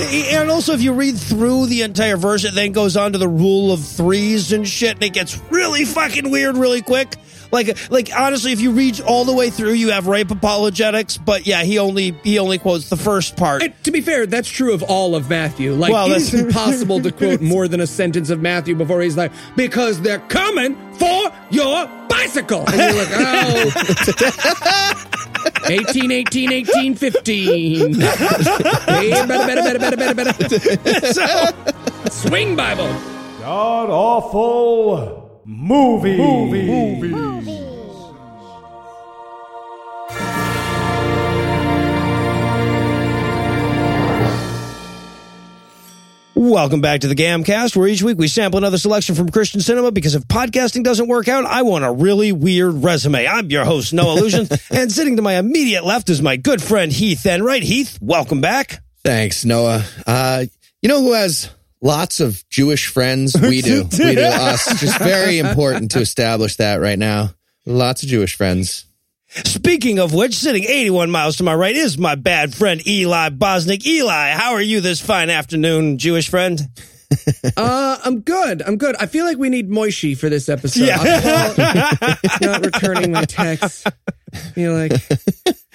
And also, if you read through the entire verse, it then goes on to the rule of threes and shit, and it gets really fucking weird really quick. Like, like honestly, if you read all the way through, you have rape apologetics. But yeah, he only he only quotes the first part. And to be fair, that's true of all of Matthew. Like, Well, it's impossible to quote more than a sentence of Matthew before he's like, "Because they're coming for your bicycle," and you're like, "Oh." 18, 18, 18, 15. Hey, better, better, better, better, better, better. Swing Bible. God awful movie movie. movie. Welcome back to the Gamcast, where each week we sample another selection from Christian cinema because if podcasting doesn't work out, I want a really weird resume. I'm your host, Noah Lugeons, and sitting to my immediate left is my good friend Heath Enwright. Heath, welcome back. Thanks, Noah. Uh, you know who has lots of Jewish friends? We do. we do. Us. Just very important to establish that right now. Lots of Jewish friends. Speaking of which, sitting 81 miles to my right is my bad friend Eli Bosnick. Eli, how are you this fine afternoon, Jewish friend? Uh, I'm good. I'm good. I feel like we need Moishi for this episode. Yeah. Call- not returning my text. You know, like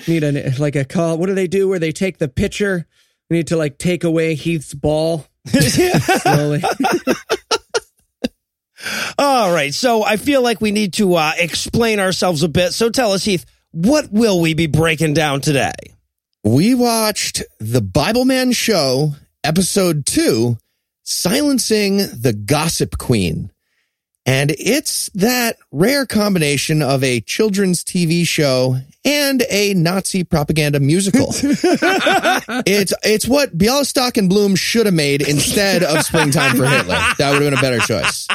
need a like a call. What do they do where they take the pitcher? We need to like take away Heath's ball slowly. All right, so I feel like we need to uh, explain ourselves a bit. So tell us, Heath, what will we be breaking down today? We watched the Bible Man show, episode two, Silencing the Gossip Queen. And it's that rare combination of a children's TV show and a Nazi propaganda musical. it's it's what Bialystok and Bloom should have made instead of Springtime for Hitler. That would have been a better choice.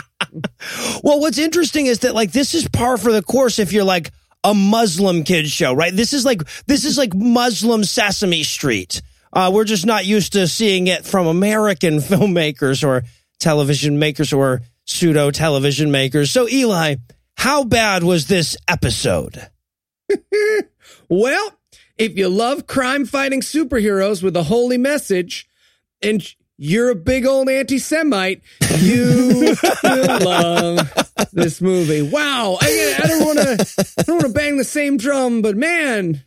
Well, what's interesting is that like this is par for the course if you're like a Muslim kids show, right? This is like this is like Muslim Sesame Street. Uh, we're just not used to seeing it from American filmmakers or television makers or pseudo television makers. So, Eli, how bad was this episode? Well, if you love crime fighting superheroes with a holy message and you're a big old anti Semite, you will love this movie. Wow. I, I don't want to I don't want to bang the same drum, but man,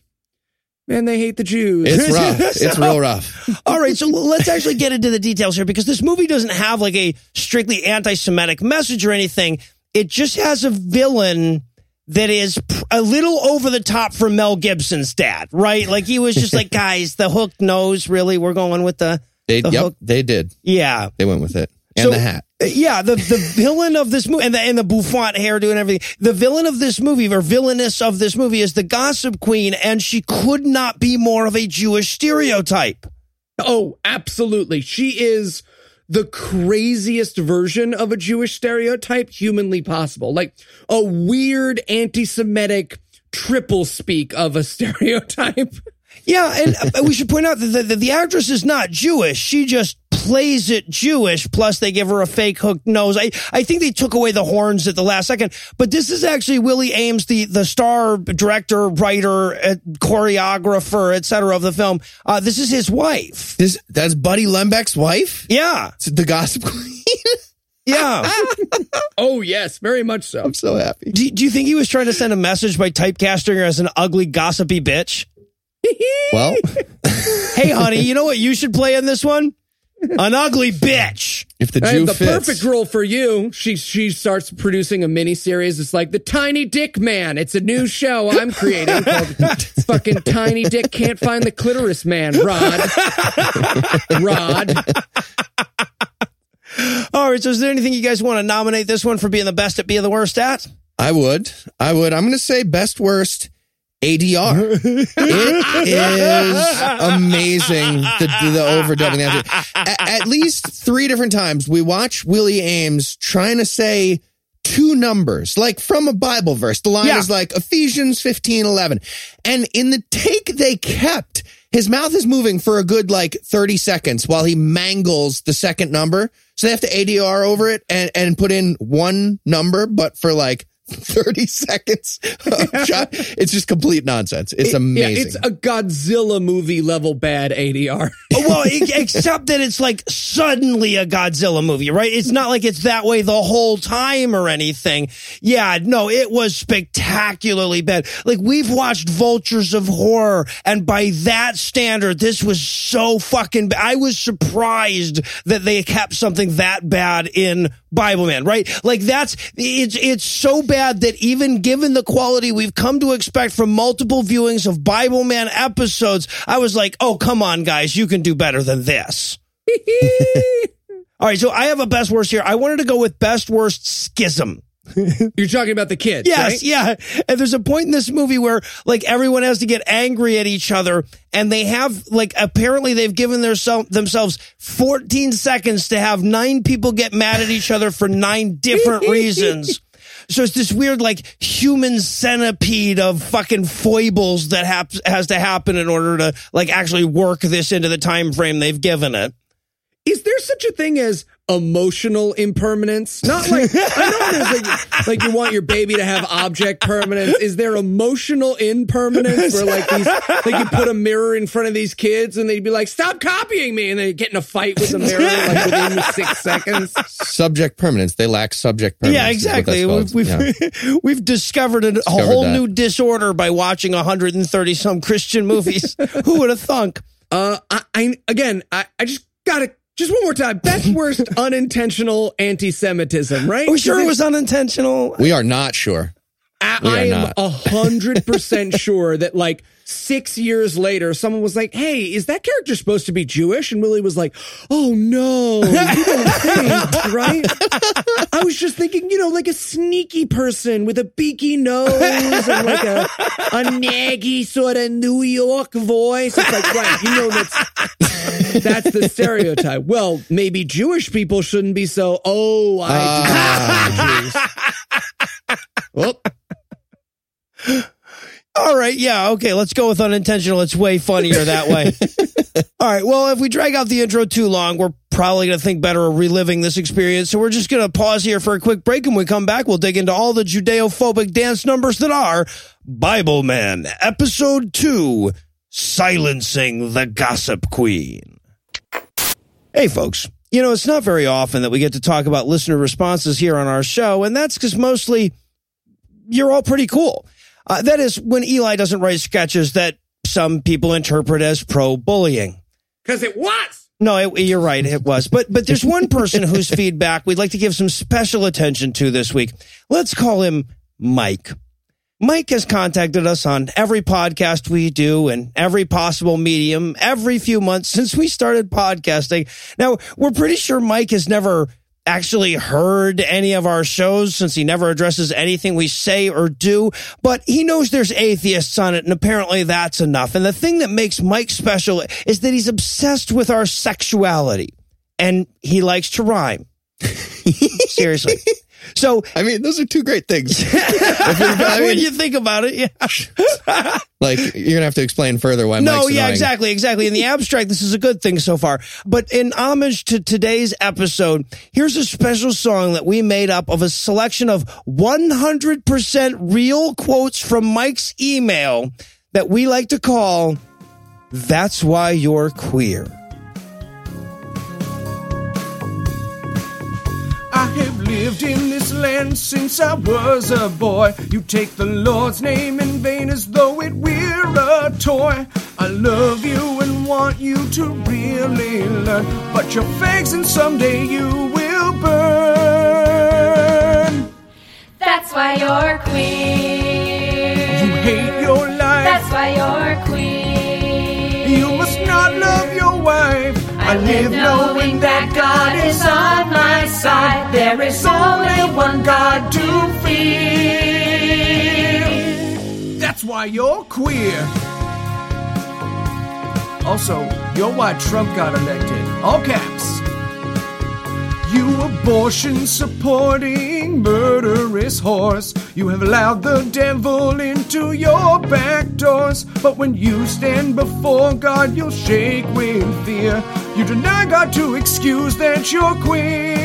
man, they hate the Jews. It's rough. It's real rough. All right, so let's actually get into the details here because this movie doesn't have like a strictly anti-Semitic message or anything. It just has a villain that is pr- a little over the top for Mel Gibson's dad, right? Like he was just like, guys, the hook nose, really, we're going with the, They, the yep, hook. they did. Yeah. They went with it. And So- the hat. Yeah, the, the villain of this movie and the, and the bouffant hairdo and everything. The villain of this movie or villainess of this movie is the gossip queen and she could not be more of a Jewish stereotype. Oh, absolutely. She is the craziest version of a Jewish stereotype humanly possible. Like a weird anti Semitic triple speak of a stereotype. Yeah, and uh, we should point out that the, the, the actress is not Jewish. She just plays it Jewish. Plus, they give her a fake hooked nose. I, I think they took away the horns at the last second. But this is actually Willie Aames, the, the star director, writer, uh, choreographer, etc. of the film. Uh, this is his wife. This that's Buddy Lembeck's wife. Yeah, It's the Gossip Queen. yeah. Oh, yes, very much so. I'm so happy. do, do you think he was trying to send a message by typecasting her as an ugly, gossipy bitch? Well, Hey, honey, you know what you should play in this one? An ugly bitch. if the I Jew have the fits, perfect role for you. She she starts producing a mini series. It's like the Tiny Dick Man. It's a new show I'm creating called "Fucking Tiny Dick Can't Find the Clitoris Man." Rod, Rod. All right, so is there anything you guys want to nominate this one for being the best at being the worst at? I would. I would. I'm going to say best worst ADR. it is amazing the, the overdubbing. At, at least three different times we watch Willie Aames trying to say two numbers, like from a Bible verse. The line Yeah. is like Ephesians 15, 11. And in the take they kept, his mouth is moving for a good like 30 seconds while he mangles the second number. So they have to ADR over it and, and put in one number, but for like 30 seconds. of shot. It's just complete nonsense. It's Yeah, amazing. it's a Godzilla movie level bad ADR. Oh, well, e- except that it's like suddenly a Godzilla movie, right? It's not like it's that way the whole time or anything. Yeah, no, it was spectacularly bad. Like we've watched Vultures of Horror, and by that standard, this was so fucking. Ba- I was surprised that they kept something that bad in Bible Man, right? Like that's it's it's so bad that even given the quality we've come to expect from multiple viewings of Bible Man episodes, I was like, oh come on, guys, you can do better than this. All right, so I have a best worst here. I wanted to go with best worst schism. You're talking about the kids, Yes, right? yeah. And there's a point in this movie where like everyone has to get angry at each other and they have like apparently they've given their self, themselves 14 seconds to have nine people get mad at each other for nine different reasons. So it's this weird like human centipede of fucking foibles that hap- has to happen in order to like actually work this into the time frame they've given it. Is there such a thing as emotional impermanence? Not like I know there's like like you want your baby to have object permanence. Is there emotional impermanence where like these like you put a mirror in front of these kids and they'd be like, "Stop copying me," and they get in a fight with the mirror like within six seconds. subject permanence. They lack subject permanence. Yeah, is what that's exactly. We've Yeah. we've discovered a, a Discovered whole that. new disorder by watching 130 some Christian movies. Who would have thunk? Uh, I, I again, I, I just gotta just one more time. Best worst unintentional anti-Semitism, right? Are we sure it was unintentional? We are not sure. I, I am a hundred percent sure that like six years later, someone was like, "Hey, is that character supposed to be Jewish?" And Willie was like, "Oh no, you don't think, right?" I was just thinking, you know, like a sneaky person with a beaky nose and like a a naggy sort of New York voice. It's like, right, you know that's that's the stereotype. Well, maybe Jewish people shouldn't be so. Oh, I. Ah. well, All right, yeah, okay, let's go with unintentional. It's way funnier that way. All right, well, if we drag out the intro too long, we're probably going to think better of reliving this experience. So we're just going to pause here for a quick break. And when we come back, we'll dig into all the Judeo-phobic dance numbers that are Bible Man, Episode 2, Silencing the Gossip Queen. Hey, folks. You know, it's not very often that we get to talk about listener responses here on our show, and that's because mostly you're all pretty cool. Uh, that is when Eli doesn't write sketches that some people interpret as pro bullying. Because it was. No, it, you're right. It was. But, but there's one person whose feedback we'd like to give some special attention to this week. Let's call him Mike. Mike has contacted us on every podcast we do and every possible medium every few months since we started podcasting. Now, we're pretty sure Mike has never actually heard any of our shows since he never addresses anything we say or do, but he knows there's atheists on it and apparently that's enough. And the thing that makes Mike special is that he's obsessed with our sexuality and he likes to rhyme. Seriously. So I mean, those are two great things. If you're- when you think about it, yeah. like you're gonna have to explain further why. No, Mike's yeah, annoying. exactly, exactly. In the abstract, this is a good thing so far. But in homage to today's episode, here's a special song that we made up of a selection of 100% real quotes from Mike's email that we like to call That's Why You're Queer. Lived in this land since I was a boy. You take the Lord's name in vain as though it were a toy. I love you and want you to really learn, but you're fags and someday you will burn. That's why you're queer. You hate your life. That's why you're queer. You must not love your wife. I live knowing that God is on side. There is only one God to fear. That's why you're queer. Also, you're why Trump got elected. All caps. You abortion supporting murderous horse. You have allowed the devil into your back doors. But when you stand before God, you'll shake with fear. You deny God to excuse that you're queer.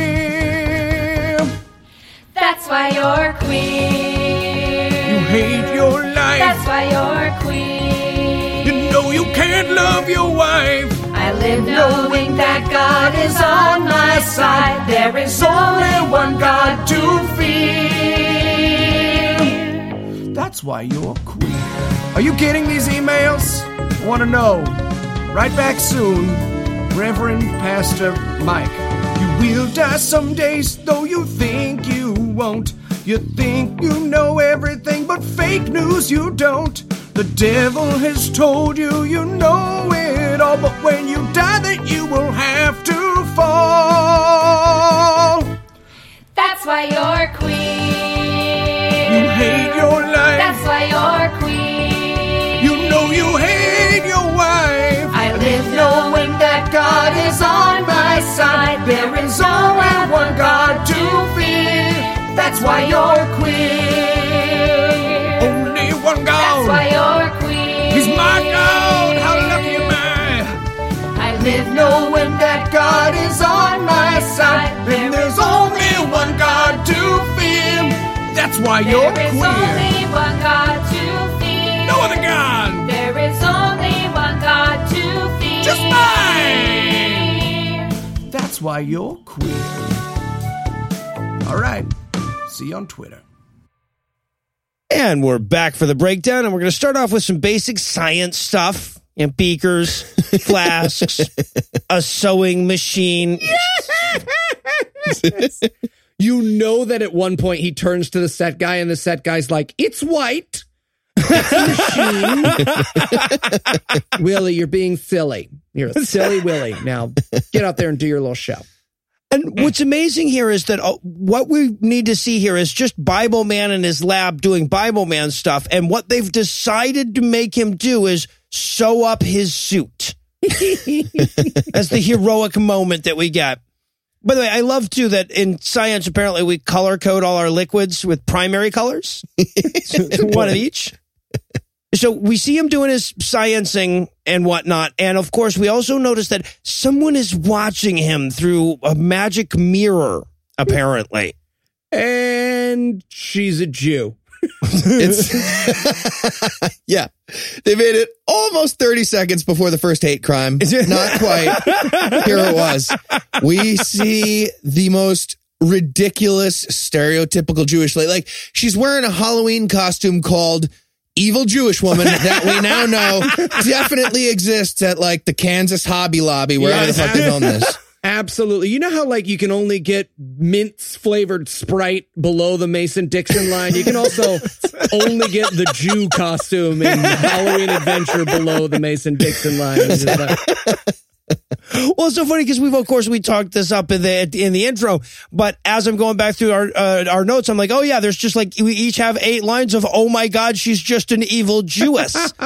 That's why you're queer. You hate your life. That's why you're queer. You know you can't love your wife. I live knowing that God is on my side. There is only one God to fear. That's why you're queer. Are you getting these emails? I want to know. Right back soon, Reverend Pastor Mike. Will die some days, though you think you won't. You think you know everything, but fake news you don't. The devil has told you you know it all, but when you die, that you will have to fall. That's why you're queer. You hate your life. That's why you're queer. You know you hate your wife. I live knowing that God is on There is only one God to fear. That's why you're queer. Only one God. That's why you're queer. He's my God. How lucky am I? I live knowing that God is on my side. And there's only one God to fear. That's why you're queen. There is only one God to fear. No other God. There is only why you're queer. All right. See you on Twitter. And we're back for the breakdown, and we're going to start off with some basic science stuff. You know, beakers, flasks, a sewing machine. You know that at one point he turns to the set guy and the set guy's like, "It's white." Machine. Willie, you're being silly. You're a silly Willie. Now get out there and do your little show. And what's amazing here is that uh, what we need to see here is just Bible Man in his lab doing Bible Man stuff. And what they've decided to make him do is sew up his suit. That's the heroic moment that we get. By the way, I love too that in science, apparently we color code all our liquids with primary colors, So, one of each. So we see him doing his sciencing and whatnot. And of course, we also notice that someone is watching him through a magic mirror, apparently. And she's a Jew. It's yeah. They made it almost 30 seconds before the first hate crime. Not quite. Here it was. We see the most ridiculous stereotypical Jewish lady. Like she's wearing a Halloween costume called Evil Jewish Woman that we now know definitely exists at like the Kansas Hobby Lobby, wherever the fuck they filmed this. Absolutely. You know how like you can only get mints flavored Sprite below the Mason Dixon line? You can also only get the Jew costume in Halloween Adventure below the Mason Dixon line. It's just like- Well, it's so funny because we've, of course, we talked this up in the in the intro. But as I'm going back through our uh, our notes, I'm like, oh yeah, there's just like we each have eight lines of, oh my god, she's just an evil Jewess.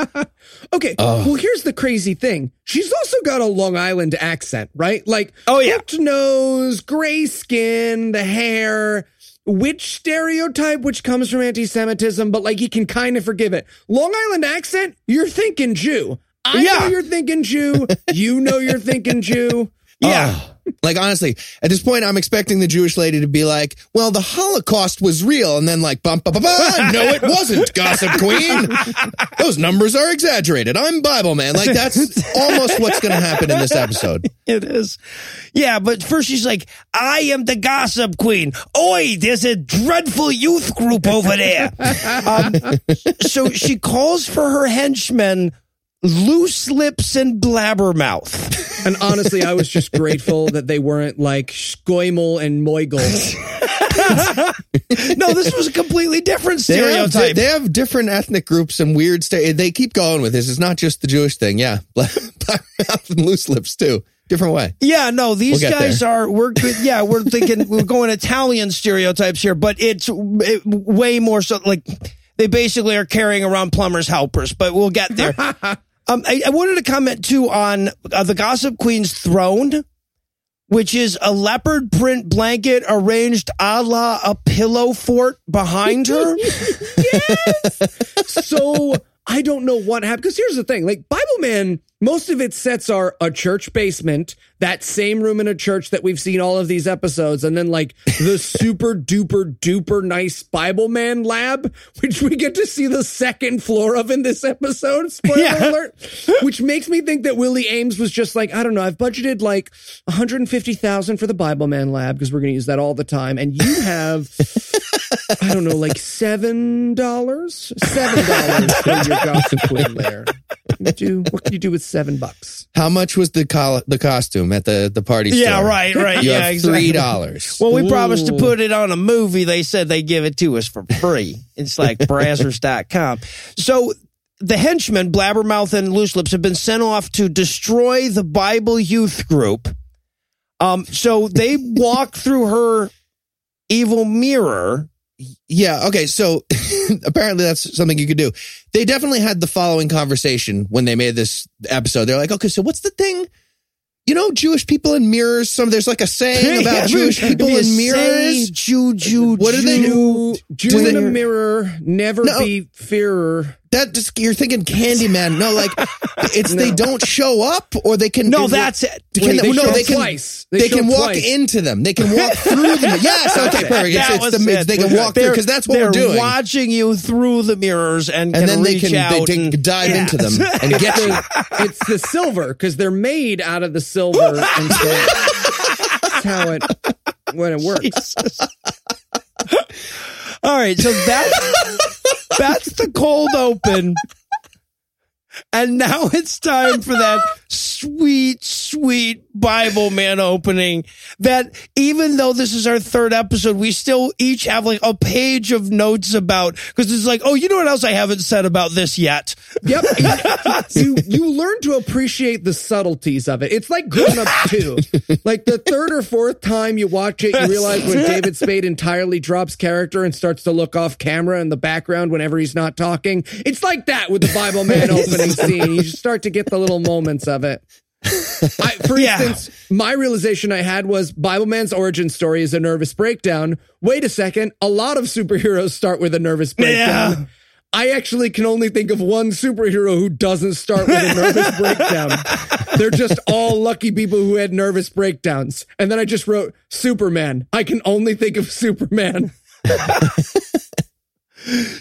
Okay. Well, here's the crazy thing. She's also got a Long Island accent, right? Like, Oh, yeah. hooked nose, gray skin, the hair. Which stereotype, which comes from anti-Semitism, but like you can kind of forgive it. Long Island accent, you're thinking Jew. I Yeah. know you're thinking Jew. You know you're thinking Jew. yeah. Oh. Like honestly, at this point, I'm expecting the Jewish lady to be like, "Well, the Holocaust was real," and then like, "Bum, bum, bum, bum. no, it wasn't." Gossip Queen, those numbers are exaggerated. I'm Bible man. Like that's almost what's going to happen in this episode. It is. Yeah, but first she's like, I am the gossip queen. Oi, there's a dreadful youth group over there. um, so she calls for her henchmen loose lips and blabbermouth. And honestly, I was just grateful that they weren't like Schgoimel and Moigel. No, this was a completely different They have, stereotype. they have different ethnic groups and weird. Sta- they keep going with this. It's not just the Jewish thing. Yeah, black mouth and loose lips too. Different way. Yeah, no, these We'll guys there. are we're. Yeah, we're thinking we're going Italian stereotypes here, but it's it, way more so like they basically are carrying around plumbers helpers. But we'll get there. um, I, I wanted to comment too on uh, the Gossip Queen's throne, which is a leopard print blanket arranged a la a pillow fort behind her. Yes. so I don't know what happened. Because here's the thing: like Bible Bible Man, most of its sets are a church basement, that same room in a church that we've seen all of these episodes, and then like the super duper duper nice Bible Man lab, which we get to see the second floor of in this episode. Spoiler Yeah. alert. Which makes me think that Willie Aames was just like, I don't know, I've budgeted like 150,000 for the Bible Man lab because we're going to use that all the time. And you have, I don't know, like seven dollars, seven dollars for your gossip queen there. What can you do? What can you do with seven bucks? How much was the col- the costume at the the party Yeah, store? right, right. You yeah, have exactly. three dollars. Well, we promised to put it on a movie. They said they give it to us for free. It's like brazzers.com. So the henchmen, Blabbermouth and Loose Lips, have been sent off to destroy the Bible youth group. Um, so they walk through her evil mirror. Yeah. Okay. So apparently that's something you could do. They definitely had the following conversation when they made this episode. They're like, okay, so what's the thing? You know, Jewish people in mirrors. Some there's like a saying about Yeah, Jewish people in say mirrors. Jew, Jew, What do they do? Jew, in Where- mirror, never No. be fearer. That just you're thinking Candyman. No, like it's they don't show up or they can. No, that's it. Can Wait, they, they no, they can. twice. They, They can walk twice. into them. They can walk through them. Yes. Okay. Perfect. That It's, was it's the it. they can walk through They're- because that's what they're we're doing. watching you through the mirrors and, and can then they can they, they and- can dive Yeah. into them and get you. it's the silver because they're made out of the silver, and so that's how it when it works. All right, so that's that's the cold open. And now it's time for that sweet, sweet Bible man opening. That even though this is our third episode, we still each have like a page of notes about because it's like, oh, you know what else I haven't said about this yet? Yep, you you learn to appreciate the subtleties of it. It's like Grown Ups 2. Like the third or fourth time you watch it, you realize when David Spade entirely drops character and starts to look off camera in the background whenever he's not talking. It's like that with the Bible Man opening scene. You just start to get the little moments of it. I, for Yeah. instance, my realization I had was Bible Man's origin story is a nervous breakdown. Wait a second, a lot of superheroes start with a nervous breakdown. Yeah. I actually can only think of one superhero who doesn't start with a nervous breakdown. They're just all lucky people who had nervous breakdowns. And then I just wrote Superman. I can only think of Superman.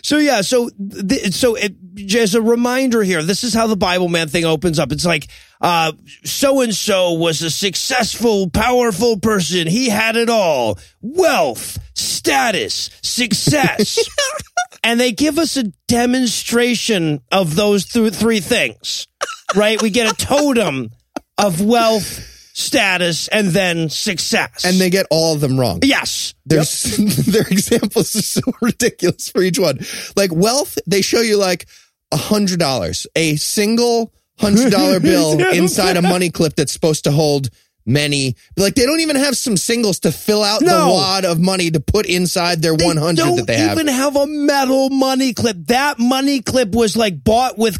So yeah, so th- so it, as a reminder here, this is how the Bible man thing opens up. It's like uh so and so was a successful, powerful person. He had it all: wealth, status, success. and they give us a demonstration of those th- three things. Right? We get a totem of wealth, status, and then success. and they get all of them wrong. yes. There's their examples are so ridiculous for each one. Like wealth, they show you like a hundred dollars, a single hundred dollar bill inside a money clip that's supposed to hold many. Like they don't even have some singles to fill out the No. wad of money to put inside their one hundred that they have. They don't even have a metal money clip. That money clip was like bought with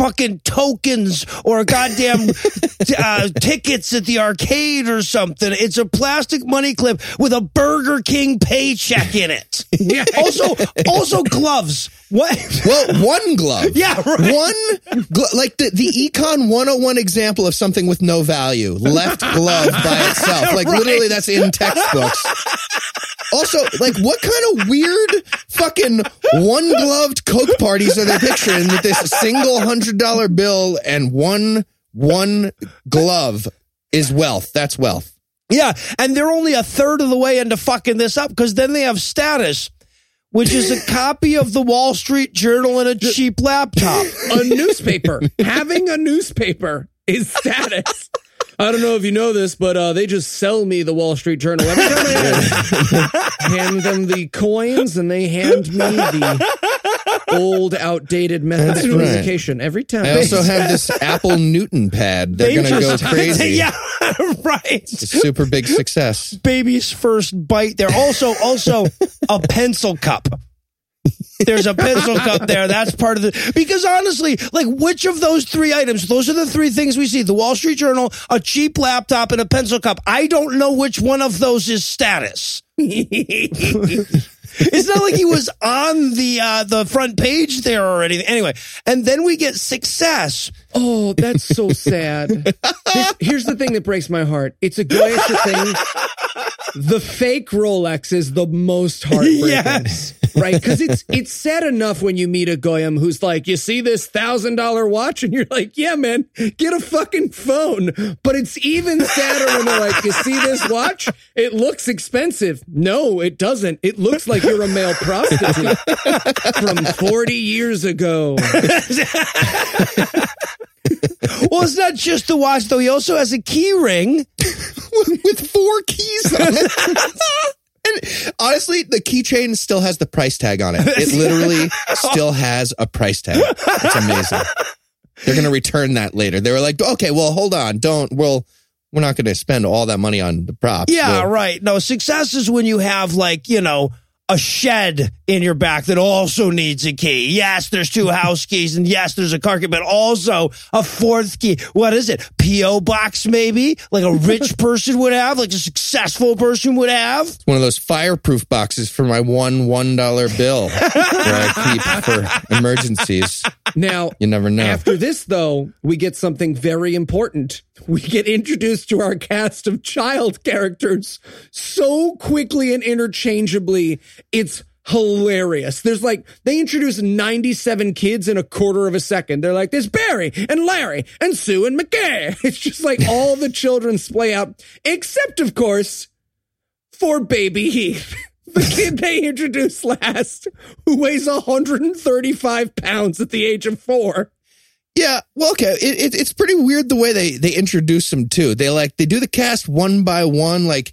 fucking tokens or goddamn uh, tickets at the arcade or something. It's a plastic money clip with a Burger King paycheck in it. Yeah. Also, also gloves. What? Well, one glove. Yeah, right. One, glo- like the, the Econ 101 example of something with no value, left glove by itself. Like literally that's in textbooks. Also, like what kind of weird fucking one gloved Coke parties are they picturing with this single hundred dollar bill and one, one glove is wealth. That's wealth. Yeah, and they're only a third of the way into fucking this up because then they have status, which is a copy of the Wall Street Journal and a cheap laptop. A newspaper. Having a newspaper is status. I don't know if you know this, but uh, they just sell me the Wall Street Journal every time I hand them the coins, and they hand me the old, outdated methods of right. communication every time. I also have this Apple Newton pad. They're going to go crazy. yeah, right. It's a super big success. Baby's first bite there. Also, also a pencil cup. There's a pencil cup there. That's part of the because honestly, like which of those three items? Those are the three things we see: the Wall Street Journal, a cheap laptop, and a pencil cup. I don't know which one of those is status. It's not like he was on the uh, the front page there or anything. Anyway, and then we get success. Oh, that's so sad. Here's, here's the thing that breaks my heart. It's a Goyesha thing. The fake Rolex is the most heartbreaking. Yes. Right? Because it's it's sad enough when you meet a Goyim who's like, you see this thousand dollar watch? And you're like, yeah, man, get a fucking phone. But it's even sadder when they're like, you see this watch? It looks expensive. No, it doesn't. It looks like you're a male prostitute from 40 years ago. Well, it's not just the watch though. He also has a key ring. with four keys on it. and honestly, the keychain still has the price tag on it. It literally still has a price tag. It's amazing. They're going to return that later. They were like, okay, well, hold on. Don't, well, we're not going to spend all that money on the props. Yeah, We'll- right. No, success is when you have like, you know, a shed in your back that also needs a key. Yes, there's two house keys and yes, there's a car key, but also a fourth key. What is it? P.O. box maybe? Like a rich person would have, like a successful person would have? one of those fireproof boxes for my one one dollar bill where I keep for emergencies. Now, You never know. After this, though, we get something very important. We get introduced to our cast of child characters so quickly and interchangeably. It's hilarious. There's like, they introduce 97 kids in a quarter of a second. They're like, there's Barry and Larry and Sue and McKay. It's just like all the children splay out, except, of course, for baby Heath. The kid they introduced last, who weighs 135 pounds at the age of four. Yeah, well, okay. It, it, it's pretty weird the way they they introduce them too. They like they do the cast one by one, like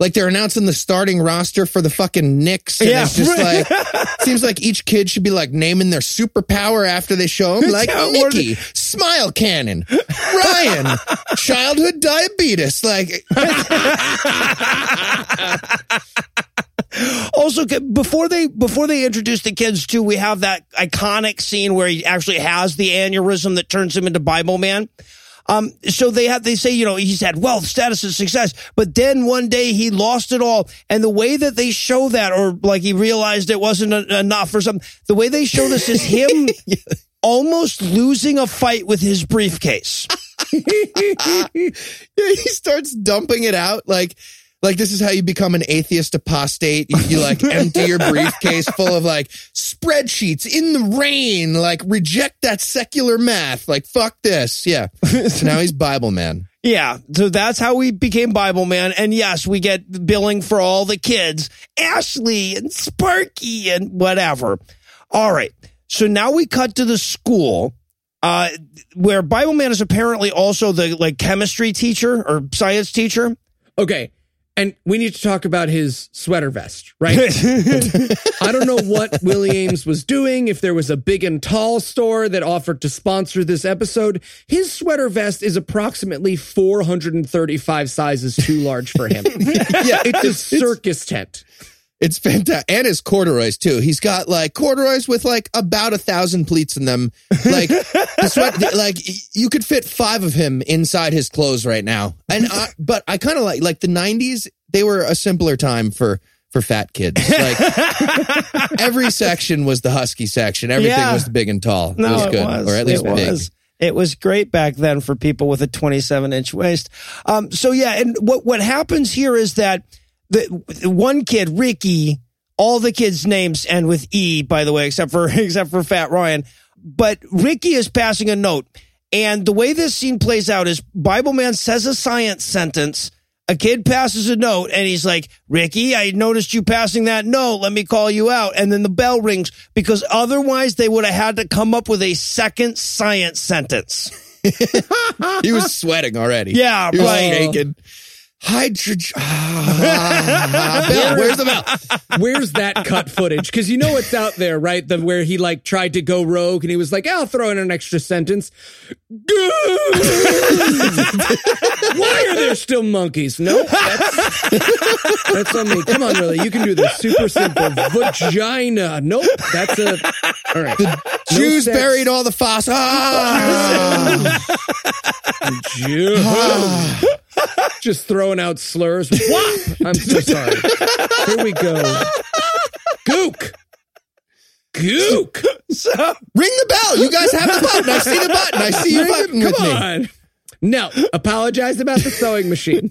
like they're announcing the starting roster for the fucking Knicks. And Yeah, it's just like seems like each kid should be like naming their superpower after they show them. Like Mickey, smile cannon, Ryan, childhood diabetes. Like Also, before they before they introduce the kids too, we have that iconic scene where he actually has the aneurysm that turns him into Bible Man. Um, so they have they say you know he's had wealth, status, and success, but then one day he lost it all, and the way that they show that, or like he realized it wasn't a- enough or something, the way they show this is him almost losing a fight with his briefcase. he starts dumping it out like like this is how you become an atheist apostate you, you like empty your briefcase full of like spreadsheets in the rain like reject that secular math like fuck this yeah so now he's bible man Yeah, so that's how we became Bible Man. And yes, we get billing for all the kids, Ashley and Sparky and whatever. All right. So now we cut to the school, uh, where Bible Man is apparently also the like chemistry teacher or science teacher. Okay. And we need to talk about his sweater vest, right? I don't know what Willie Aames was doing, if there was a big and tall store that offered to sponsor this episode. His sweater vest is approximately 435 sizes too large for him. yeah, it's a circus tent. It's fantastic and his corduroys too. He's got like corduroys with like about a thousand pleats in them. Like the sweat like you could fit five of him inside his clothes right now. And I, but i kind of like like the 90s they were a simpler time for for fat kids. Like every section was the husky section. Everything Yeah. was big and tall. No, it was. good or at least it big. Was. It was great back then for people with a 27 inch waist. Um, so yeah, and what what happens here is that the, one kid, Ricky, all the kids' names end with E, by the way, except for except for Fat Ryan. But Ricky is passing a note, and the way this scene plays out is Bible Man says a science sentence. A kid passes a note and he's like, Ricky, I noticed you passing that note. Let me call you out. And then the bell rings because otherwise they would have had to come up with a second science sentence. he was sweating already Yeah, he was right. shaking hydrogen ah, Bill, where's the bell Where's that cut footage? Because you know it's out there, right? The where he like tried to go rogue and he was like, "I'll throw in an extra sentence." Why are there still monkeys? No, that's, that's on me. Come on, really, you can do this. Super simple. Vagina. Nope, that's a. All right. No Jews sex. buried all the fossils. Ah! Jew. Just throwing out slurs. Whop! I'm so sorry. Here we go. Gook. Gook. So Ring the bell. You guys have the button. I see the button. I see you button Come with me. on. No, apologize about the sewing machine.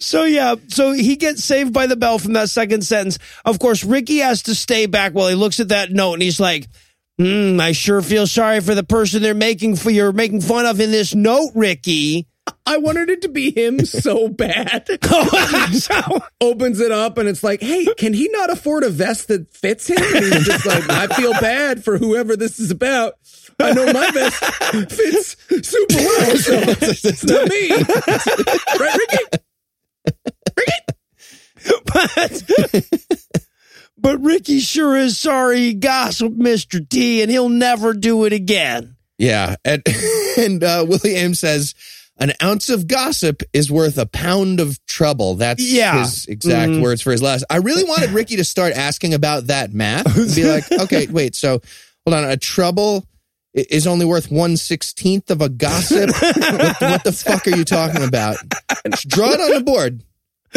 So yeah, so he gets saved by the bell from that second sentence. Of course, Ricky has to stay back while he looks at that note and he's like, hmm, I sure feel sorry for the person they're making for you're making fun of in this note, Ricky. I wanted it to be him so bad. So- Opens it up and it's like, hey, can he not afford a vest that fits him? And he's just like, I feel bad for whoever this is about. I know my vest fits super well, so it's not me. Right, Ricky? Ricky? but, but Ricky sure is sorry he gossiped Mr. T and he'll never do it again. Yeah. And, and uh, Willie Aames says, an ounce of gossip is worth a pound of trouble. That's Yeah. his exact words for his last. I really wanted Ricky to start asking about that math be like, okay, wait, so hold on. A trouble is only worth one sixteenth of a gossip. what, what the fuck are you talking about? Draw it on the board.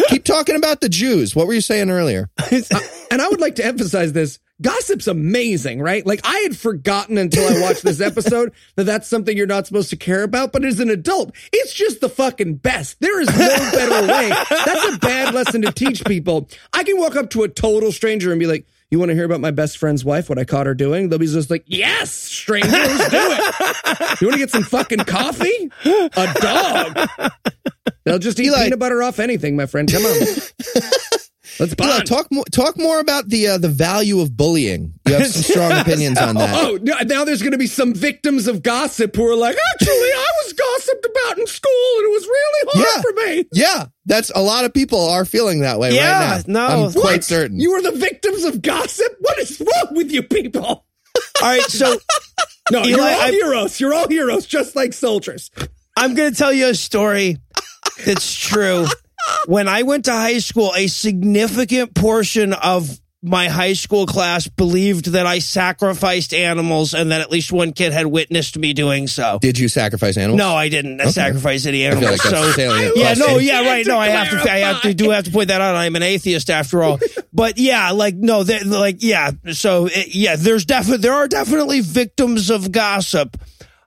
Keep talking about the Jews. What were you saying earlier? Uh, and I would like to emphasize this. Gossip's amazing, right? Like I had forgotten until I watched this episode that that's something you're not supposed to care about. But as an adult, it's just the fucking best. There is no better way. That's a bad lesson to teach people. I can walk up to a total stranger and be like, you want to hear about my best friend's wife, what I caught her doing? They'll be just like, yes, stranger, let's do it. You want to get some fucking coffee? A dog. They'll just eat Eli- peanut butter off anything, my friend. Come on. Let's Eli, bond. talk more. Talk more about the uh, the value of bullying. You have some strong opinions on that. Oh, now now there's going to be some victims of gossip who are like, actually, I was gossiped about in school and it was really hard Yeah. for me. Yeah, that's a lot of people are feeling that way Yeah, right now. no. I'm quite What? certain. You are the victims of gossip? What is wrong with you people? All right, so No, you're all I- heroes. You're all heroes, just like soldiers. I'm going to tell you a story that's true. When I went to high school, a significant portion of my high school class believed that I sacrificed animals and that at least one kid had witnessed me doing so. Did you sacrifice animals? No, I didn't sacrifice any animals. like so yeah, no, yeah, right. No, I have to. I have to do have to point that out. I'm an atheist after all. But yeah, like no, like yeah. So it, yeah, there's definitely there are definitely victims of gossip.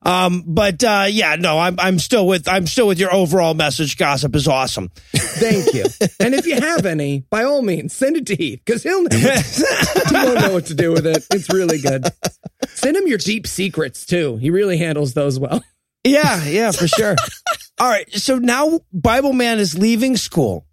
Um, but uh, yeah, no, I'm I'm still with I'm still with your overall message. Gossip is awesome. Thank you. and if you have any, by all means, send it to Heath because he'll he won't know what to do with it. It's really good. Send him your deep secrets too. He really handles those well. Yeah, yeah, for sure. All right. So now Bible Man is leaving school.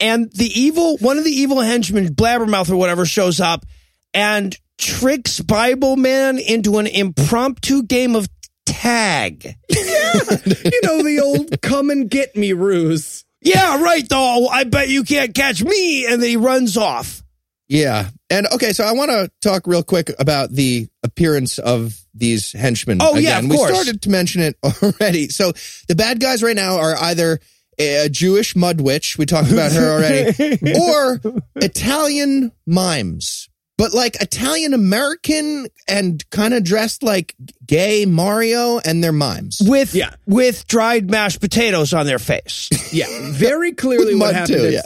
And the evil, one of the evil henchmen, Blabbermouth or whatever, shows up and tricks Bible Man into an impromptu game of tag. Yeah, You know the old "come and get me" ruse. Yeah, right, though. I bet you can't catch me. And then he runs off. Yeah. And okay, so I want to talk real quick about the appearance of these henchmen. Oh, yeah, again. of we started to mention it already. So the bad guys right now are either a Jewish mud witch, we talked about her already, or Italian mimes. But like Italian American and kind of dressed like gay Mario and they're mimes. With, Yeah. with dried mashed potatoes on their face. Yeah, very clearly what happened too, is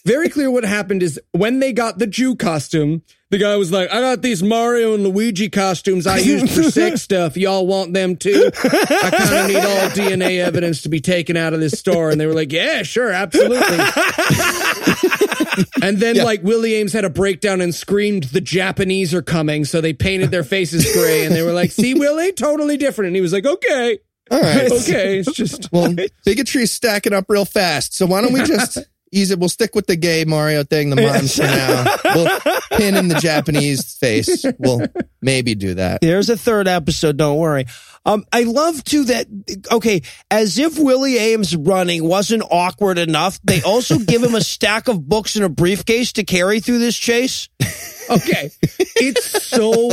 very clear what happened is when they got the Jew costume, the guy was like, "I got these Mario and Luigi costumes I used for sex stuff. Y'all want them too? I kind of need all DNA evidence to be taken out of this store." And they were like, "Yeah, sure, absolutely." and then like Willie Aames had a breakdown and screamed, "The Japanese are coming!" So they painted their faces gray, and they were like, "See, Willie, totally different." And he was like, "Okay." All right. Okay, it's just Well, bigotry's stacking up real fast. So why don't we just ease it? We'll stick with the gay Mario thing, the mimes for now. We'll pin in the Japanese face. We'll maybe do that. There's a third episode. Don't worry. Um, I love too that. Okay, as if Willie Aames running wasn't awkward enough, they also give him a stack of books and a briefcase to carry through this chase. Okay. It's so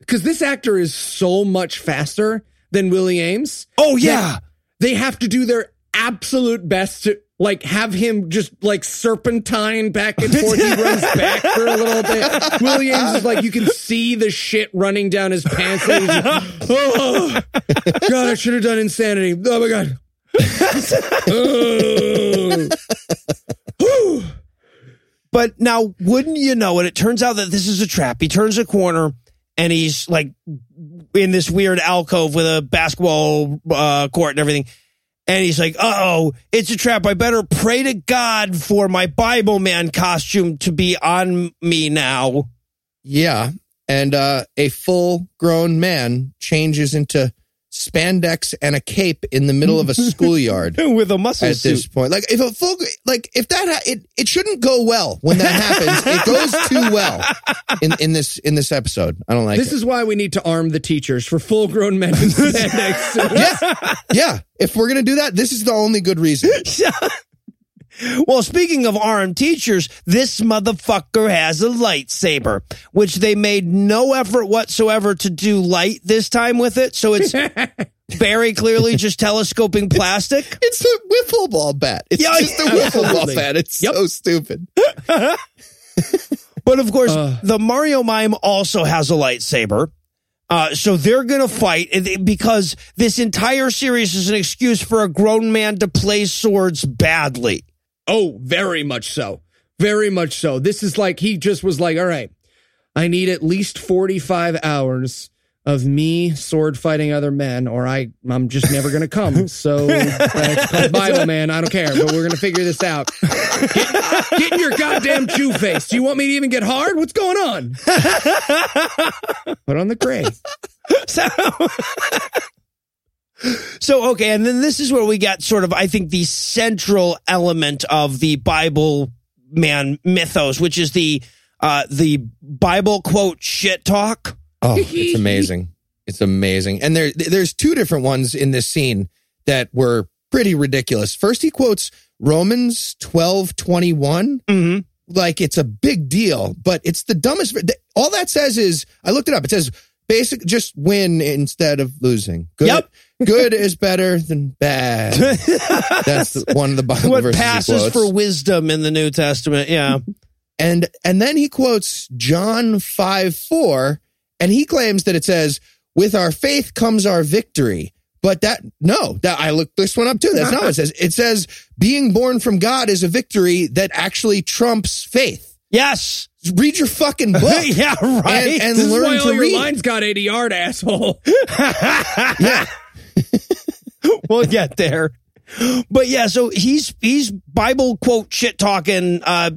because this actor is so much faster than Willie Aames. Oh yeah, They have to do their absolute best to like have him just like serpentine back and forth. He runs back for a little bit. Willie Aames is like you can see the shit running down his pants. And he's like, oh God, I should have done insanity. Oh my God. But now, wouldn't you know it? It turns out that this is a trap. He turns a corner and he's like in this weird alcove with a basketball uh, court and everything. And he's like, uh oh, it's a trap. I better pray to God for my Bible man costume to be on me now. Yeah. And uh, a full grown man changes into spandex and a cape in the middle of a schoolyard with a muscle at suit. this point. Like if a full, like if that, ha- it, it shouldn't go well when that happens. it goes too well in, in this, in this episode. I don't like This it. is why we need to arm the teachers for full grown men in spandex. yeah. Yeah. If we're going to do that, this is the only good reason. Well, speaking of armed teachers, this motherfucker has a lightsaber, which they made no effort whatsoever to do light this time with it. So it's very clearly just telescoping plastic. It's a wiffle ball bat. It's Yeah, just a wiffle ball bat. It's Yep. so stupid. But of course, Uh. the Mario mime also has a lightsaber. Uh, so they're going to fight because this entire series is an excuse for a grown man to play swords badly. Oh, very much so. Very much so. This is like he just was like, all right, I need at least 45 hours of me sword fighting other men, or I, I'm just never going to come. So uh, Bible Man. I don't care, but we're going to figure this out. Get, get in your goddamn Jew face. Do you want me to even get hard? What's going on? Put on the gray. So, so okay, and then this is where we got sort of, I think, the central element of the Bible man mythos, which is the uh, the Bible quote shit talk. Oh, it's amazing. It's amazing. And there there's two different ones in this scene that were pretty ridiculous. First he quotes Romans 12:21 Mm-hmm. like it's a big deal, but it's the dumbest all that says is I looked it up. It says basic just win instead of losing. Good Yep. good is better than bad. That's one of the Bible What verses he passes for wisdom in the New Testament? Yeah. And and then he quotes John 5 4, and he claims that it says, With our faith comes our victory. But that no, that I looked this one up too. That's not what it says. It says being born from God is a victory that actually trumps faith. yes. Read your fucking book. yeah. Right. And, and This is learn why all to your read. lines got 80 yard, asshole. Yeah. we'll get there. But yeah, so he's he's Bible quote shit talking uh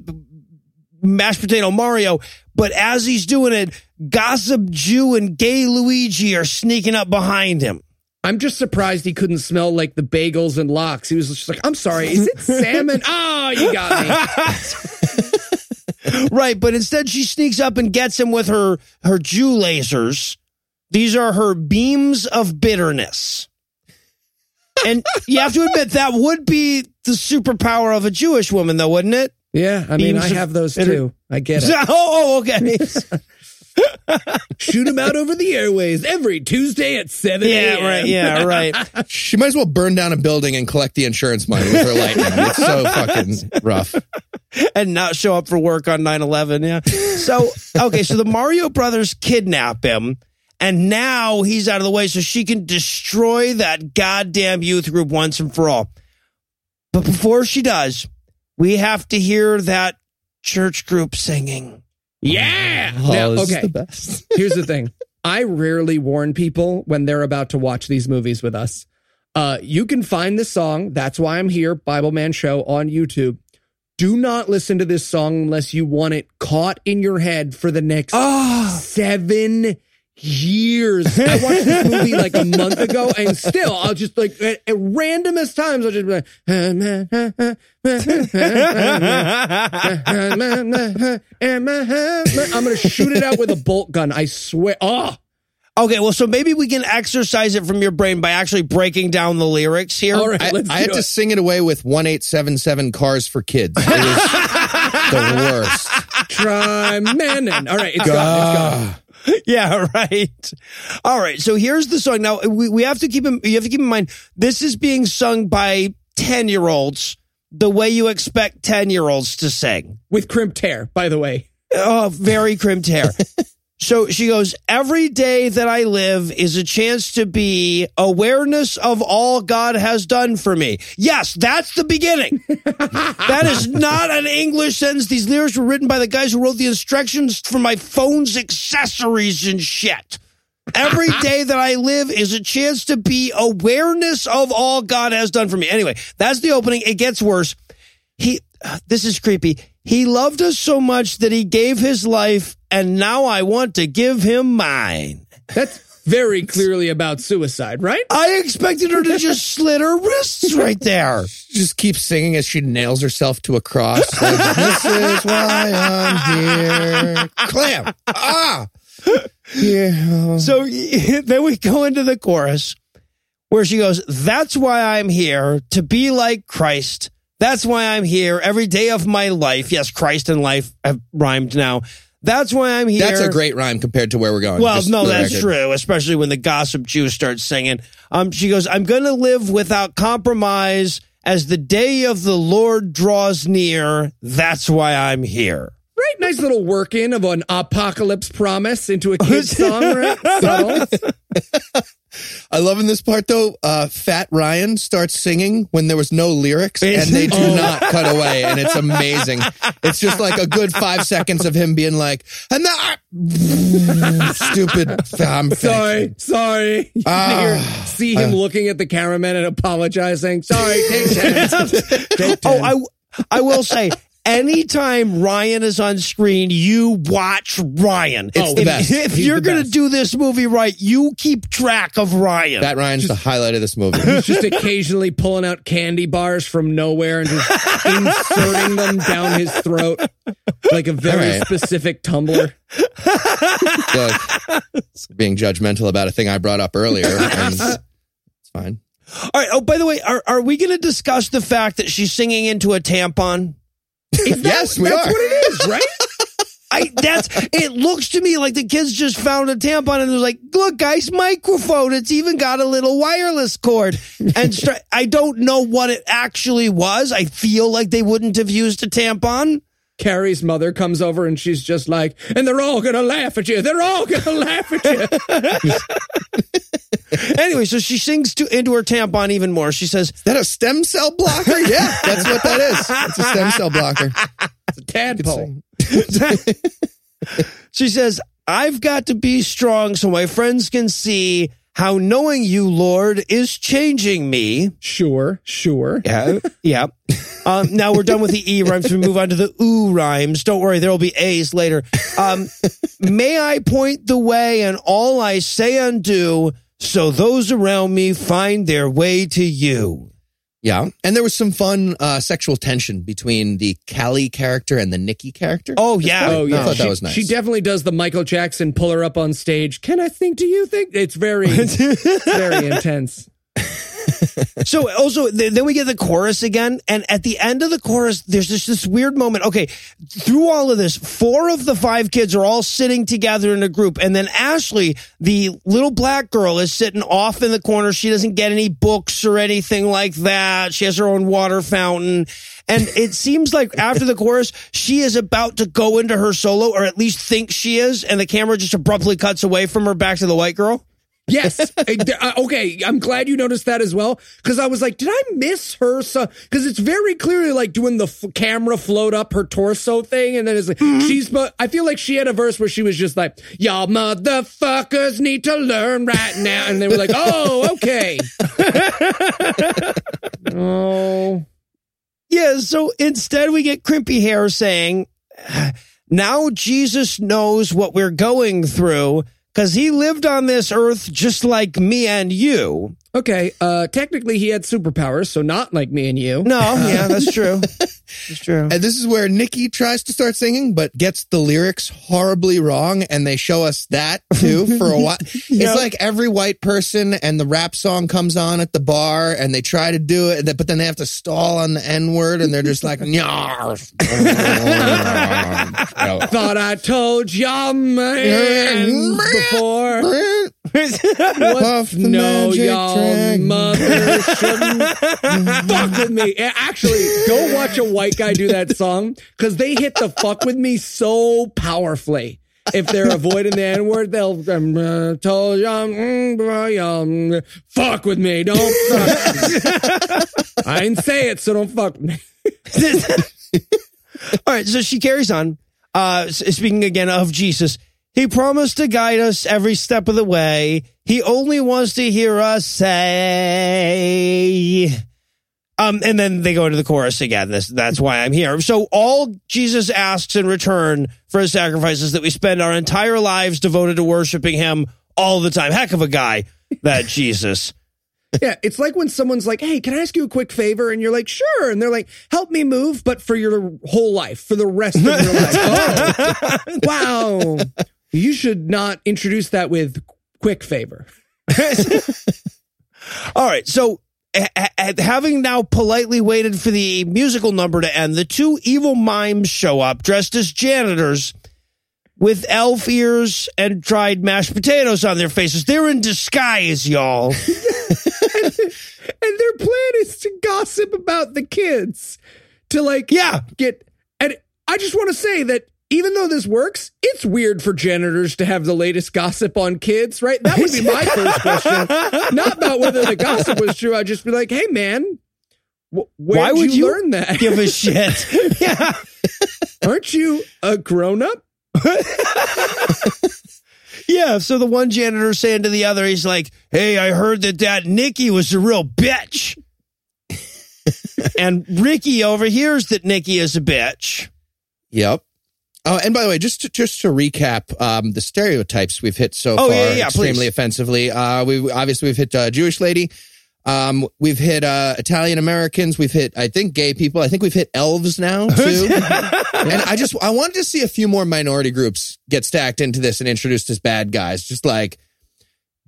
mashed potato Mario, but as he's doing it, gossip Jew and gay Luigi are sneaking up behind him. I'm just surprised he couldn't smell like the bagels and lox. He was just like, I'm sorry, is it salmon? Oh, you got me. Right, but instead she sneaks up and gets him with her her Jew lasers. These are her beams of bitterness. And you have to admit that would be the superpower of a Jewish woman though, wouldn't it? Yeah, I mean, Beams I have those bitter- too. I get it. Oh, oh okay. Shoot him out over the airways every Tuesday at 7 Yeah, right. Yeah, right. She might as well burn down a building and collect the insurance money with her lightning. It's so fucking rough. and not show up for work on 9-11 yeah so okay so the mario brothers kidnap him and now he's out of the way so she can destroy that goddamn youth group once and for all but before she does we have to hear that church group singing Yeah. Oh, Now, okay. the best. Here's the thing. I rarely warn people when they're about to watch these movies with us. Uh, you can find this song. That's why I'm here, Bible Man Show on YouTube. Do not listen to this song unless you want it caught in your head for the next oh seven years. I watched this movie like a month ago, and still, I'll just like at, at randomest times, I'll just be like, I'm gonna shoot it out with a bolt gun. I swear. Oh, okay well so maybe we can exercise it from your brain by actually breaking down the lyrics here all right. I, let's I had do to sing it away with 1877 Cars for Kids. The worst. Try Menon. All right, it's gone. It's gone. yeah, right. All right. So here's the song. Now we, we have to keep in, you have to keep in mind this is being sung by 10 year olds the way you expect 10 year olds to sing. With crimped hair, by the way. Oh, very crimped hair. So she goes, every day that I live is a chance to be awareness of all God has done for me. Yes, that's the beginning. that is not an English sentence. These lyrics were written by the guys who wrote the instructions for my phone's accessories and shit. Every day that I live is a chance to be awareness of all God has done for me. Anyway, that's the opening. It gets worse. He, uh, this is creepy. He loved us so much that he gave his life, and now I want to give him mine. That's very clearly about suicide, right? I expected her to just slit her wrists right there. She just keeps singing as she nails herself to a cross. Like, this is why I'm here. Clam. Ah. Yeah. So then we go into the chorus where she goes, That's why I'm here to be like Christ. That's why I'm here every day of my life. Yes, Christ and life have rhymed now. That's why I'm here. That's a great rhyme compared to where we're going. Well, no, that's record. true, especially when the gossip Jew starts singing. Um, she goes, I'm going to live without compromise as the day of the Lord draws near. That's why I'm here. Right? Nice little work in of an apocalypse promise into a kid's song, right? Subtle. I love in this part though. Uh, Fat Ryan starts singing when there was no lyrics, and they do Oh. not cut away, and it's amazing. It's just like a good five seconds of him being like, "And that stupid." I'm Sorry, sorry. You hear- see him looking at the cameraman and apologizing. Sorry, take 10. Take 10. Oh, I, I will say, anytime Ryan is on screen, you watch Ryan. Oh, it's the if, best. If He's you're going to do this movie right, you keep track of Ryan. That Ryan's the highlight of this movie. He's just occasionally pulling out candy bars from nowhere and just inserting them down his throat like a very All right. specific tumbler. Look, being judgmental about a thing I brought up earlier, and it's fine. All right. Oh, by the way, are, are we going to discuss the fact that she's singing into a tampon? Yes, we That's are. what it is, right? I that's it looks to me like the kids just found a tampon and they're like, look, guys, microphone. It's even got a little wireless cord. And stri- I don't know what it actually was. I feel like they wouldn't have used a tampon. Carrie's mother comes over and she's just like, and they're all gonna laugh at you. They're all gonna laugh at you. Anyway, so she sings to into her tampon even more. She says, Is that a stem cell blocker? Yeah, that's what that is. It's a stem cell blocker. It's a tadpole. she says, I've got to be strong so my friends can see how knowing you, Lord, is changing me. Sure, sure. Yeah, yeah. Um, now we're done with the E rhymes. We move on to the ooh rhymes. Don't worry, there will be A's later. Um, may I point the way and all I say and do, so those around me find their way to you. Yeah, and there was some fun uh, sexual tension between the Callie character and the Nikki character. Oh yeah, Oh yeah, I thought she, that was nice. She definitely does the Michael Jackson pull her up on stage. Can I think? Do you think? It's very, it's very intense. So also th- then we get the chorus again, and at the end of the chorus, there's just this weird moment. Okay, through all of this, four of the five kids are all sitting together in a group, and then Ashley, the little black girl, is sitting off in the corner. She doesn't get any books or anything like that. She has her own water fountain. And it seems like after the chorus, she is about to go into her solo, or at least think she is, and the camera just abruptly cuts away from her back to the white girl. Yes. Uh, okay. I'm glad you noticed that as well. Cause I was like, did I miss her? So, cause it's very clearly like doing the f- camera float up her torso thing. And then it's like, she's, but I feel like she had a verse where she was just like, y'all motherfuckers need to learn right now. And they were like, oh, okay. oh. Yeah, so instead we get Crimpy Hair saying, now Jesus knows what we're going through because he lived on this earth just like me and you. Okay. Uh, technically he had superpowers. So not like me and you. No, yeah, that's true. That's true. And this is where Nikki tries to start singing, but gets the lyrics horribly wrong, and they show us that too for a while. Yep. It's like every white person, and the rap song comes on at the bar, and they try to do it, but then they have to stall on the N word, and they're just like, "Nyar." Thought I told y'all man before. Puff the no, magic y'all dragon. mother shouldn't fuck with me. And Actually, go watch a white guy do that song because they hit the fuck with me so powerfully. if they're avoiding the N word, they'll um, uh, you, um, mm, um, fuck with me. Don't fuck. I didn't say it, so don't fuck with me. All right, so she carries on. Uh, speaking again of Jesus, he promised to guide us every step of the way. He only wants to hear us say. Um, and then they go into the chorus again. This, that's why I'm here. So all Jesus asks in return for his sacrifice is that we spend our entire lives devoted to worshiping him all the time. Heck of a guy, that Jesus. Yeah, it's like when someone's like, "Hey, can I ask you a quick favor?" and you're like, "Sure," and they're like, "Help me move, but for your whole life, for the rest of your life." Oh, wow! You should not introduce that with quick favor. All right. So, ha- ha- having now politely waited for the musical number to end, the two evil mimes show up dressed as janitors with elf ears and dried mashed potatoes on their faces. They're in disguise, y'all. And their plan is to gossip about the kids, to like, Yeah. get. And I just want to say that even though this works, it's weird for janitors to have the latest gossip on kids, right? That would be my first question. Not about whether the gossip was true. I'd just be like, hey, man, wh- where Why would you, you learn that? Give a shit. yeah. Aren't you a grown up? Yeah. So the one janitor saying to the other, he's like, Hey, I heard that that Nikki was a real bitch. and Ricky overhears that Nikki is a bitch. Yep. Oh, and by the way, just to, just to recap, um, the stereotypes we've hit so Oh, far yeah, yeah, extremely please. offensively. Uh, we obviously we've hit uh, Jewish lady. Um, we've hit uh, Italian Americans. We've hit, I think, gay people. I think we've hit elves now too. and I just I wanted to see a few more minority groups get stacked into this and introduced as bad guys, just like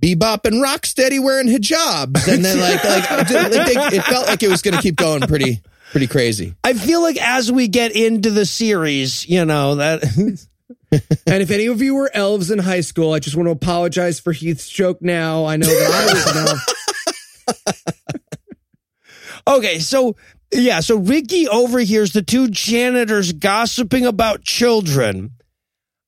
Bebop and Rocksteady wearing hijabs, and then like like, like they, it felt like it was going to keep going pretty pretty crazy. I feel like as we get into the series, you know, that And if any of you were elves in high school, I just want to apologize for Heath's joke now. I know that I was an elf. Okay, so yeah, so Ricky overhears the two janitors gossiping about children.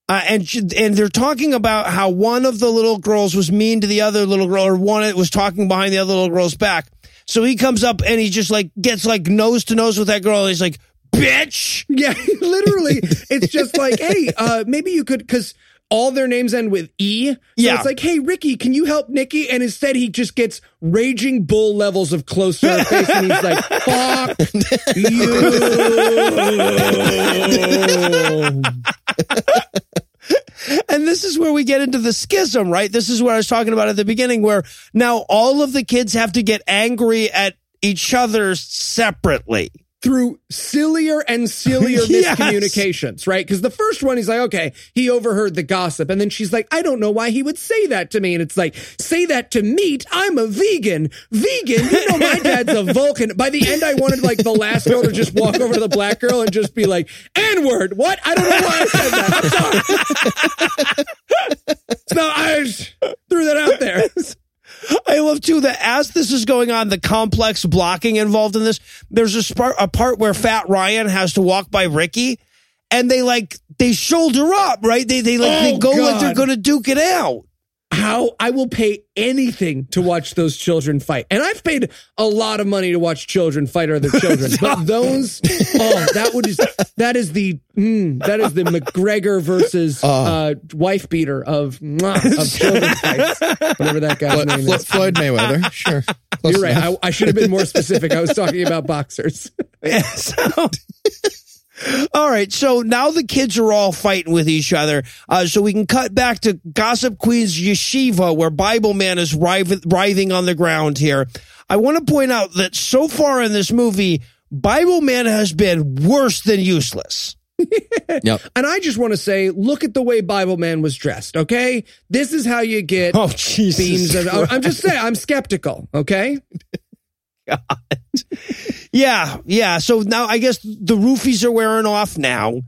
Uh, and and they're talking about how one of the little girls was mean to the other little girl, or one was talking behind the other little girl's back. So he comes up and he just like gets like nose to nose with that girl, and he's like, "Bitch!" Yeah, literally. It's just like, hey, uh, maybe you could, because all their names end with E. So Yeah. it's like, hey, Ricky, can you help Nikki? And instead, he just gets raging bull levels of close to her face, and he's like, fuck you. And this is where we get into the schism, right? This is what I was talking about at the beginning, where now all of the kids have to get angry at each other separately. Through sillier and sillier Yes. miscommunications, right? Because the first one, he's like, okay, he overheard the gossip. And then she's like, I don't know why he would say that to me. And it's like, say that to meat. I'm a vegan. Vegan? You know, my dad's a Vulcan. By the end, I wanted like the last girl to just walk over to the black girl and just be like, N word. What? I don't know why I said that. Sorry. so I threw that out there. I love too that as this is going on, the complex blocking involved in this. There's a, a part where Fat Ryan has to walk by Ricky, and they like they shoulder up, right? They they like they Oh, go like they're going to duke it out. How I will pay anything to watch those children fight. And I've paid a lot of money to watch children fight other children. but those oh that would is that is the mm, that is the McGregor versus uh, wife beater of of children fights. Whatever that guy's name Flo- is. Floyd Mayweather, sure. Close You're right. I, I should have been more specific. I was talking about boxers. Yeah, so- all right, so now the kids are all fighting with each other. Uh, so we can cut back to Gossip Queen's yeshiva, where Bible Man is writhing on the ground here. I want to point out that so far in this movie, Bible Man has been worse than useless. Yep. And I just want to say, look at the way Bible Man was dressed. Okay, this is how you get Oh, Jesus! beams. Of, I'm just saying, I'm skeptical. Okay. Yeah, yeah. So now I guess the roofies are wearing off now.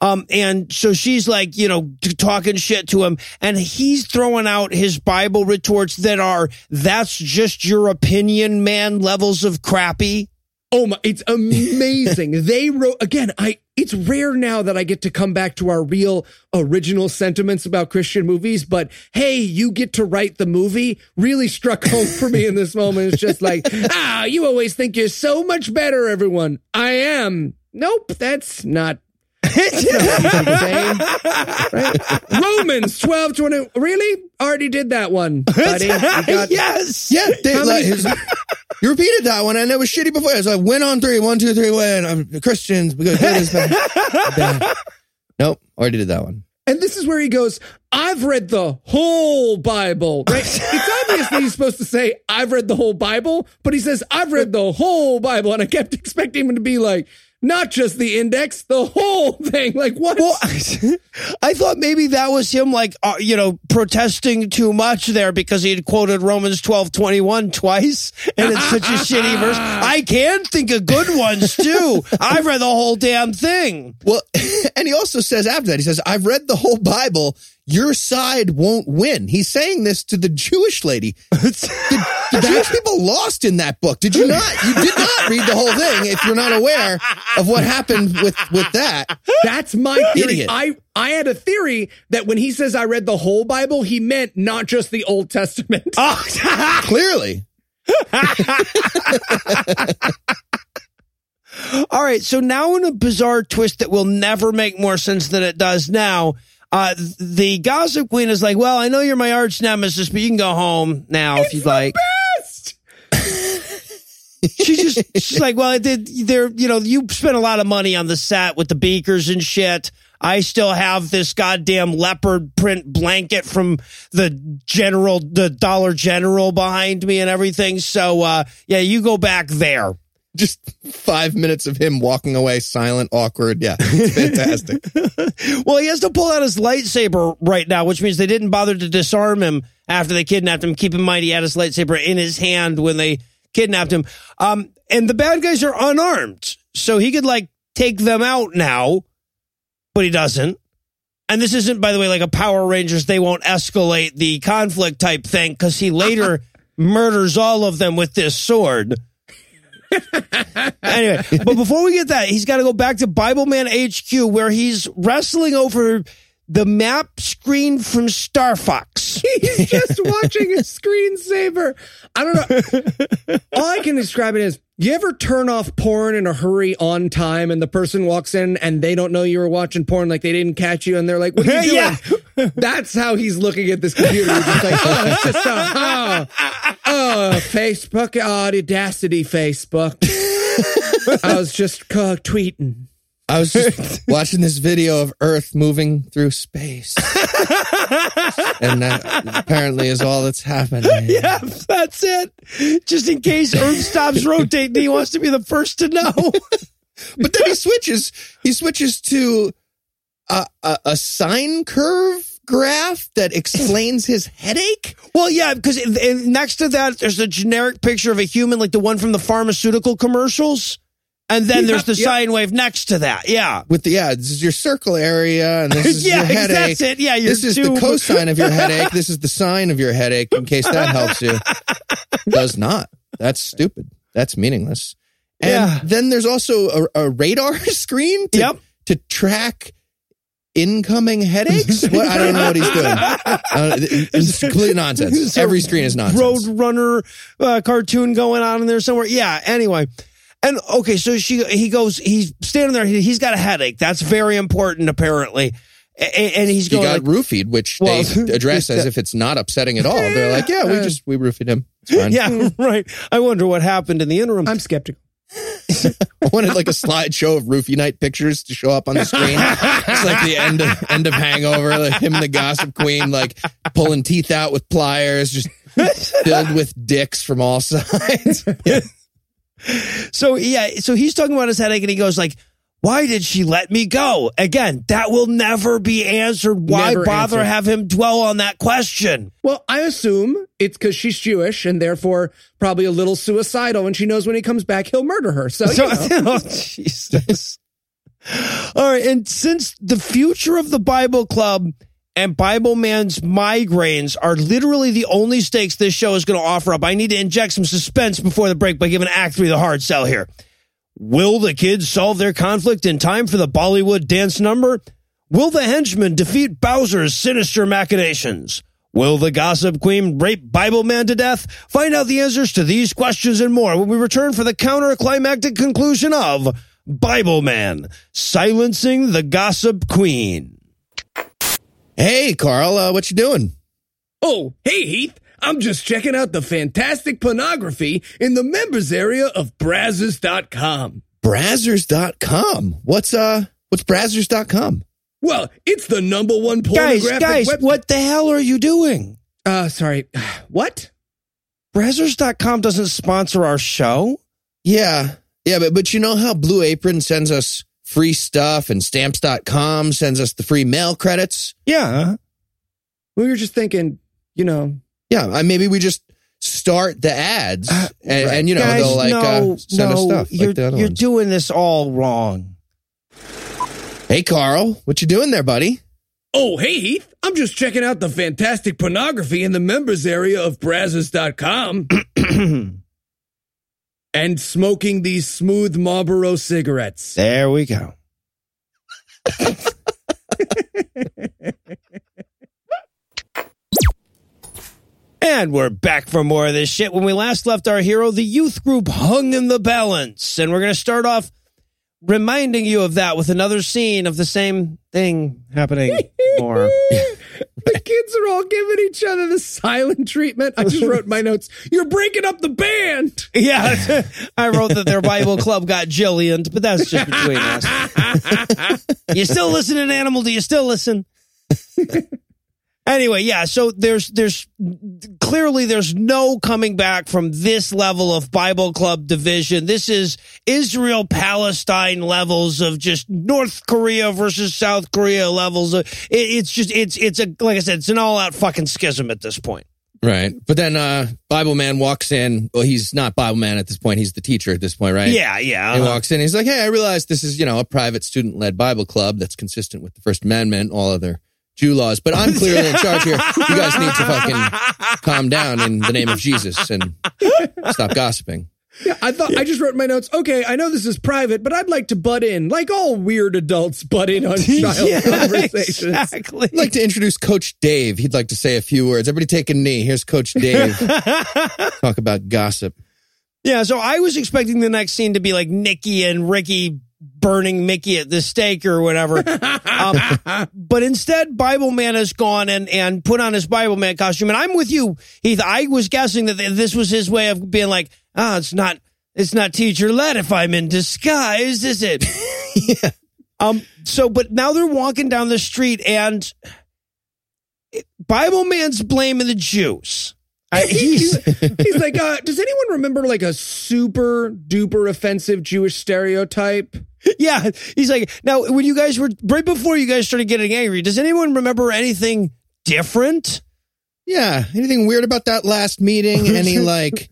Um, and so she's like, you know, t- talking shit to him, and he's throwing out his Bible retorts that are, that's just your opinion, man, levels of crappy. Oh my, it's amazing. they wrote again, I it's rare now that I get to come back to our real original sentiments about Christian movies, but hey, you get to write the movie really struck home for me in this moment. It's just like, ah, you always think you're so much better, everyone. I am. Nope, that's not Right? Romans 12, 20. Really? Already did that one, buddy. You got- yes. Yeah, they, How like, his- you repeated that one, and it was shitty before. So I went on three, one, two, three, win. I'm Christians. We go good is bad. bad. Nope, already did that one. And this is where he goes, I've read the whole Bible, right? it's obvious that he's supposed to say, I've read the whole Bible, but he says, I've read the whole Bible. And I kept expecting him to be like, not just the index, the whole thing. Like, what? Well, I thought maybe that was him, like, uh, you know, protesting too much there because he had quoted Romans twelve twenty one twice. And it's such a shitty verse. I can think of good ones too. I've read the whole damn thing. Well, and he also says after that, he says, I've read the whole Bible. Your side won't win. He's saying this to the Jewish lady. The, the Jewish people lost in that book. Did you not? You did not read the whole thing if you're not aware of what happened with, with that. That's my theory. Idiot. I, I had a theory that when he says I read the whole Bible, he meant not just the Old Testament. Oh, Clearly. All right. So now in a bizarre twist that will never make more sense than it does now, uh, the gossip queen is like, well, I know you're my arch nemesis, but you can go home now if you'd like. she just she's like, well, did there, you know, you spent a lot of money on the set with the beakers and shit. I still have this goddamn leopard print blanket from the general, the Dollar General behind me and everything. So, uh, yeah, you go back there. Just five minutes of him walking away, silent, awkward. Yeah, it's fantastic. Well, he has to pull out his lightsaber right now, which means they didn't bother to disarm him after they kidnapped him. Keep in mind, he had his lightsaber in his hand when they kidnapped him. Um, and the bad guys are unarmed, so he could like take them out now, but he doesn't. And this isn't, by the way, like a Power Rangers. They won't escalate the conflict type thing because he later murders all of them with this sword. anyway, but before we get that, he's got to go back to Bible Man HQ where he's wrestling over the map screen from Star Fox. He's just watching a screensaver. I don't know. All I can describe it is you ever turn off porn in a hurry on time and the person walks in and they don't know you were watching porn, like they didn't catch you and they're like, What are you doing? Yeah. That's how he's looking at this computer. He's just like, Oh, it's just a, oh, oh, Facebook, oh, audacity, Facebook. I was just uh, tweeting. I was just watching this video of Earth moving through space. and that apparently is all that's happening. yeah, that's it. Just in case Earth stops rotating, he wants to be the first to know. But then he switches, he switches to a, a, a sine curve graph that explains his headache. Well, yeah, because next to that, there's a generic picture of a human, like the one from the pharmaceutical commercials. And then there's the sine wave next to that. Yeah. With the, yeah, this is your circle area and this is Yeah, your headache. that's it. Yeah, this is two- the cosine of your headache. This is the sine of your headache in case that helps you. Does not. That's stupid. That's meaningless. And Yeah. then there's also a, a radar screen to, Yep. to track incoming headaches. What? I don't know what he's doing. Uh, it's complete nonsense. Every screen is nonsense. Road runner uh, cartoon going on in there somewhere. Yeah. Anyway. And okay, so she he goes, he's standing there. He, he's got a headache. That's very important, apparently. A- a- And, he's He going got like, roofied, which Well, they address as if it's not upsetting at all. They're like, yeah, we just we roofied him. It's fine. yeah, right. I wonder what happened in the interim. I'm skeptical. I wanted like a slideshow of roofie night pictures to show up on the screen. it's like the end of end of Hangover, like him and the Gossip Queen, like pulling teeth out with pliers, just filled with dicks from all sides. So yeah, so he's talking about his headache, and he goes like, "Why did she let me go?" Again, that will never be answered. Why Never bother answered. have him dwell on that question? Well, I assume it's because she's Jewish and therefore probably a little suicidal, and she knows when he comes back he'll murder her. So, So, you know. oh, Jesus. All right, and since the future of the Bible Club and Bible Man's migraines are literally the only stakes this show is going to offer up, I need to inject some suspense before the break by giving Act Three the hard sell here. Will the kids solve their conflict in time for the Bollywood dance number? Will the henchman defeat Bowser's sinister machinations? Will the gossip queen rape Bible man to death? Find out the answers to these questions and more when we return for the counter-climactic conclusion of Bible Man, silencing the gossip queen. Hey, Carl, uh, what you doing? Oh, hey, Heath. I'm just checking out the fantastic pornography in the members area of Brazzers.com. Brazzers.com. What's uh what's Brazzers.com? Well, it's the number one Guys, pornographic guys, web- what the hell are you doing? Uh, sorry. What? Brazzers.com doesn't sponsor our show. Yeah. Yeah, but but you know how Blue Apron sends us free stuff and stamps.com sends us the free mail credits? Yeah. We were just thinking, you know, Yeah, uh, maybe we just start the ads and, right. and you know Guys, they'll like no, uh, send no, us stuff you're, like the you're ones. doing this all wrong. hey, Carl, what you doing there, buddy? oh, hey, Heath. I'm just checking out the fantastic pornography in the members area of Brazzers.com and smoking these smooth Marlboro cigarettes. There we go. and we're back for more of this shit. When we last left our hero, the youth group hung in the balance. And we're going to start off reminding you of that with another scene of the same thing happening more. the kids are all giving each other the silent treatment. I just wrote in my notes, you're breaking up the band. Yeah, I wrote that their Bible club got Jillian, but that's just between us. you still listen to Animal? Do you still listen? Anyway, yeah. So there's there's clearly there's no coming back from this level of Bible club division. This is Israel Palestine levels of just North Korea versus South Korea levels. Of, it, it's just it's it's a like I said, it's an all out fucking schism at this point. Right. But then uh Bible Man walks in. Well, he's not Bible Man at this point. He's the teacher at this point, right? Yeah, yeah. He uh-huh. walks in. He's like, "Hey, I realize this is, you know, a private student-led Bible club that's consistent with the First Amendment, all other Jew laws, but I'm clearly in charge here. You guys need to fucking calm down in the name of Jesus and stop gossiping." Yeah, I thought I just wrote in my notes. Okay, I know this is private, but I'd like to butt in, like all weird adults butt in on child Yeah, conversations. Exactly. I'd like to introduce Coach Dave. He'd like to say a few words. Everybody take a knee. Here's Coach Dave. Talk about gossip. Yeah, so I was expecting the next scene to be like Nikki and Ricky burning Mickey at the stake or whatever. um, but instead, Bible Man has gone and, and put on his Bible Man costume. And I'm with you, Heath. I was guessing that this was his way of being like, ah, it's not, it's not teacher led if I'm in disguise, is it? yeah. Um, so, but now they're walking down the street and Bible Man's blaming the Jews. I, he's, He's like, uh, does anyone remember like a super duper offensive Jewish stereotype? Yeah, he's like, now when you guys were right before you guys started getting angry, does anyone remember anything different? Yeah. Anything weird about that last meeting? Any like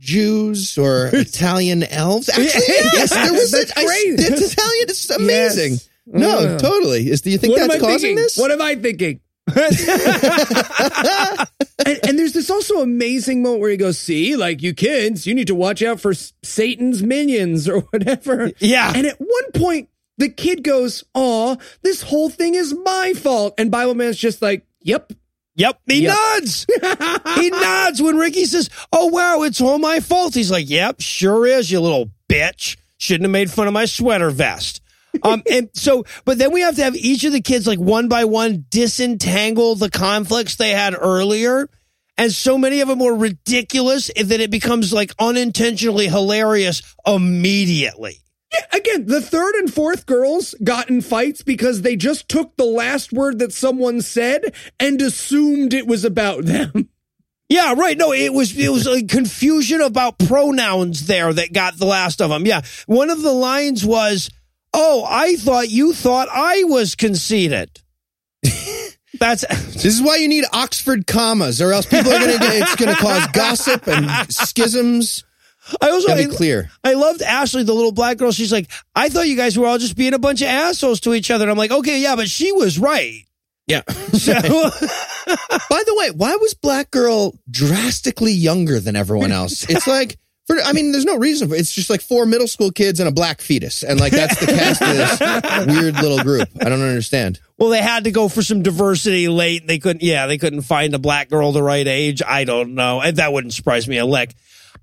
Jews or Italian elves? Actually, yes, there was. That's a, I- crazy. it's Italian. It's amazing. Yes. No, Uh. totally. Is do you think what that's causing thinking? this? What am I thinking? And, and there's this also amazing moment where he goes, "See, like you kids, you need to watch out for Satan's minions or whatever." Yeah. And at one point, the kid goes, "Aw, this whole thing is my fault," and Bible Man's just like, "Yep." Yep, he Yep. nods. he nods when Ricky says, "Oh wow, it's all my fault." He's like, "Yep, sure is, you little bitch. Shouldn't have made fun of my sweater vest." Um, and so, but then we have to have each of the kids like one by one disentangle the conflicts they had earlier. And so many of them were ridiculous that it becomes like unintentionally hilarious immediately. Yeah, again, the third and fourth girls got in fights because they just took the last word that someone said and assumed it was about them. Yeah, right. No, it was it was like confusion about pronouns there that got the last of them. Yeah, one of the lines was, "Oh, I thought you thought I was conceited." That's This is why you need Oxford commas, or else people are going to. It's going to cause gossip and schisms. I also Gotta I, be clear. I loved Ashley, the little black girl. She's like, "I thought you guys were all just being a bunch of assholes to each other." And I'm like, "Okay, yeah, but she was right." Yeah. So, By the way, why was Black Girl drastically younger than everyone else? It's like, I mean, there's no reason for it. It's just like four middle school kids and a black fetus. And like that's the cast of this weird little group. I don't understand. Well, they had to go for some diversity late. They couldn't, yeah, they couldn't find a black girl the right age. I don't know. And that wouldn't surprise me a lick.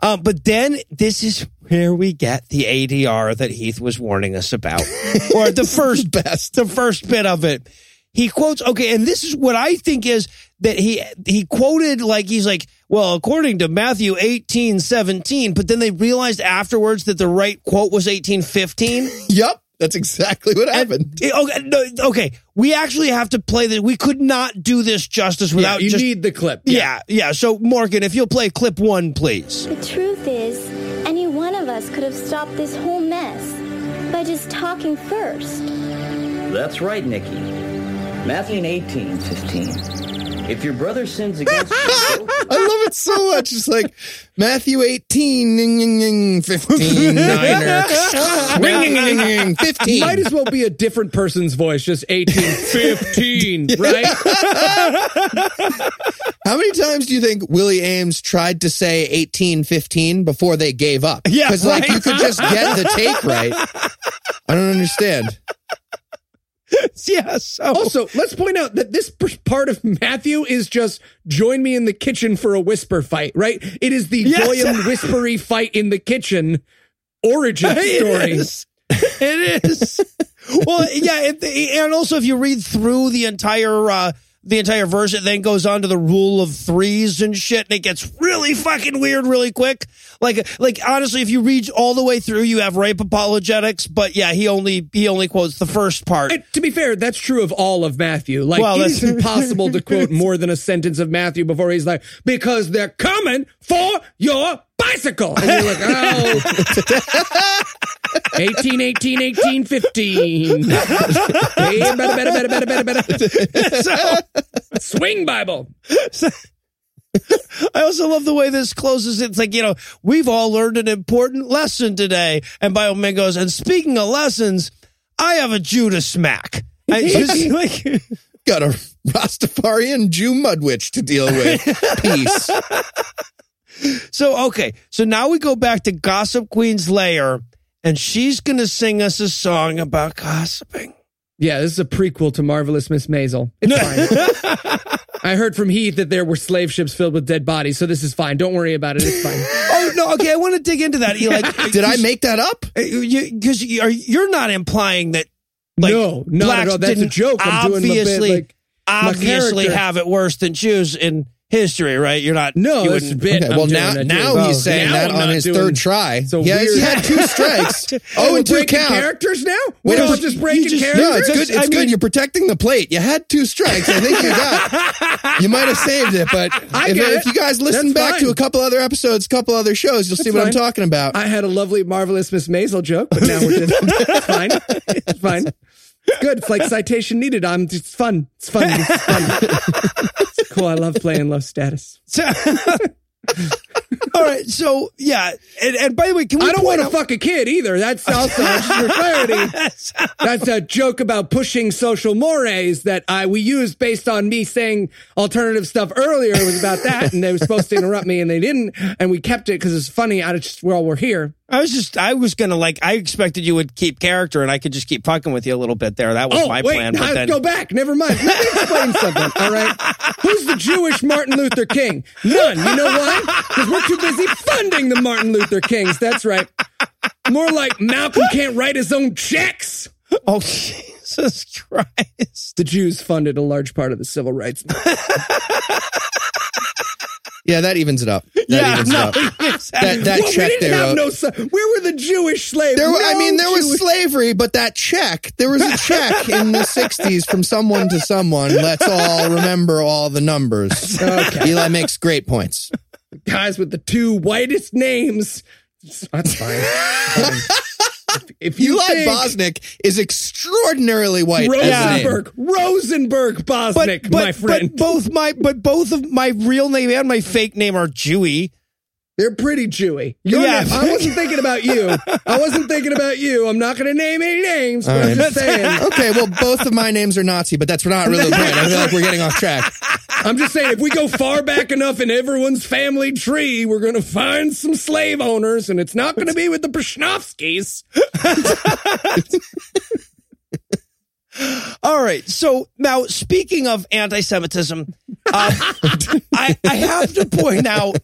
Um, but then this is where we get the ADR that Heath was warning us about, or the first best, the first bit of it. He quotes, okay, and this is what I think is that he he quoted like he's like, well, according to Matthew eighteen seventeen, but then they realized afterwards that the right quote was eighteen fifteen. Yep. That's exactly what happened. Eh, Okay, no, okay, we actually have to play this. We could not do this justice Yeah, without you just. need the clip. yeah, yeah. So, Morgan, if you'll play clip one, please. The truth is, any one of us could have stopped this whole mess by just talking first. That's right, Nikki. Matthew 18, 15. If your brother sins against you, go to I love it so much. It's like Matthew 18, ning, ning, ning, 15, niner, ring, ning, ning, ning, 15. Might as well be a different person's voice, just 18, 15, right? How many times do you think Willie Aames tried to say 1815 before they gave up? Yeah, Because, like, right. you could just get the take right. I don't understand. yeah. So, Also, let's point out that this part of Matthew is just join me in the kitchen for a whisper fight, right? It is the Yes. Goyim whispery fight in the kitchen origin story. It is. It is. well, yeah, it, and also if you read through the entire uh, the entire verse, it then goes on to the rule of threes and shit, and it gets really fucking weird really quick. Like, like honestly, if you read all the way through, you have rape apologetics, but yeah, he only he only quotes the first part. And to be fair, that's true of all of Matthew. Like, Well, it's impossible to quote more than a sentence of Matthew before he's like, because they're coming for your bicycle. And you're like, oh. 18, 18, 18, 15. Hey, better, better, better, better, better, better. Swing Bible. I also love the way this closes. It's like, you know, we've all learned an important lesson today. And Bible Man goes, and speaking of lessons, I have a Jew to smack. I just like, Got a Rastafarian Jew mudwitch to deal with. Peace. so, okay. So now we go back to Gossip Queen's lair and she's going to sing us a song about gossiping. Yeah, this is a prequel to Marvelous Miss Maisel. It's fine. I heard from Heath that there were slave ships filled with dead bodies, so this is fine. Don't worry about it. It's fine. Oh, no. Okay. I want to dig into that. You like, Did I make that up? Uh, because you, are you're not implying that like, no, not blacks at all. That's a joke. I'm doing my bit, obviously, like, obviously character. have it worse than Jews in history, right? You're not. No, you wouldn't- bit. Okay, well, now now too. he's Oh, saying now that I'm on his doing- third try. So yeah, weird. had two strikes. Oh, oh, and two breaking count. characters now? We're Well, all just you breaking just- characters? No, it's good. It's I good. mean- You're protecting the plate. You had two strikes. I think you got. you might have saved it, but if, get if you guys listen That's back to a couple other episodes, a couple other shows, you'll see That's what I'm talking about. I had a lovely, marvelous Miss Maisel joke, but now we're just fine. It's fine. It's good. It's like citation needed. I'm. It's fun. It's fun. It's fun. It's cool. I love playing low status. So, all right. So yeah, and, and by the way, can we I don't want to out- fuck a kid either. That's also just for clarity. That's a joke about pushing social mores that I we used based on me saying alternative stuff earlier. It was about that, and they were supposed to interrupt me, and they didn't, and we kept it because it's funny. I just well, we're here. I was just, I was gonna like, I expected you would keep character, and I could just keep fucking with you a little bit there. That was Oh my wait, plan. But then, go back. Never mind. Let me explain something. All right, who's the Jewish Martin Luther King? None. You know why? Because we're too busy funding the Martin Luther Kings. That's right. More like Malcolm can't write his own checks. oh Jesus Christ! The Jews funded a large part of the civil rights. Yeah, that evens it up. That yeah, evens no, it up. That that well, check we they didn't have wrote. no. Where were the Jewish slaves? There, were- I mean, there was slavery, but that check, there was a check in the 60s from someone to someone. Let's all remember all the numbers. Okay. Eli makes great points. guys with the two whitest names. That's fine. If you Eli think Bosnick is extraordinarily white. Rosenberg, Rosenberg but, Bosnick, but, my friend. but both my, but both of my real name and my fake name are Jewy. They're pretty chewy. Your Yeah. name- I wasn't thinking about you. I wasn't thinking about you. I'm not going to name any names, but All I'm just saying. Okay, well, both of my names are Nazi, but that's not really point. I feel like we're getting off track. I'm just saying, if we go far back enough in everyone's family tree, we're going to find some slave owners, and it's not going to be with the Brashnovskis. All right. So now, speaking of anti-Semitism, um, I, I have to point out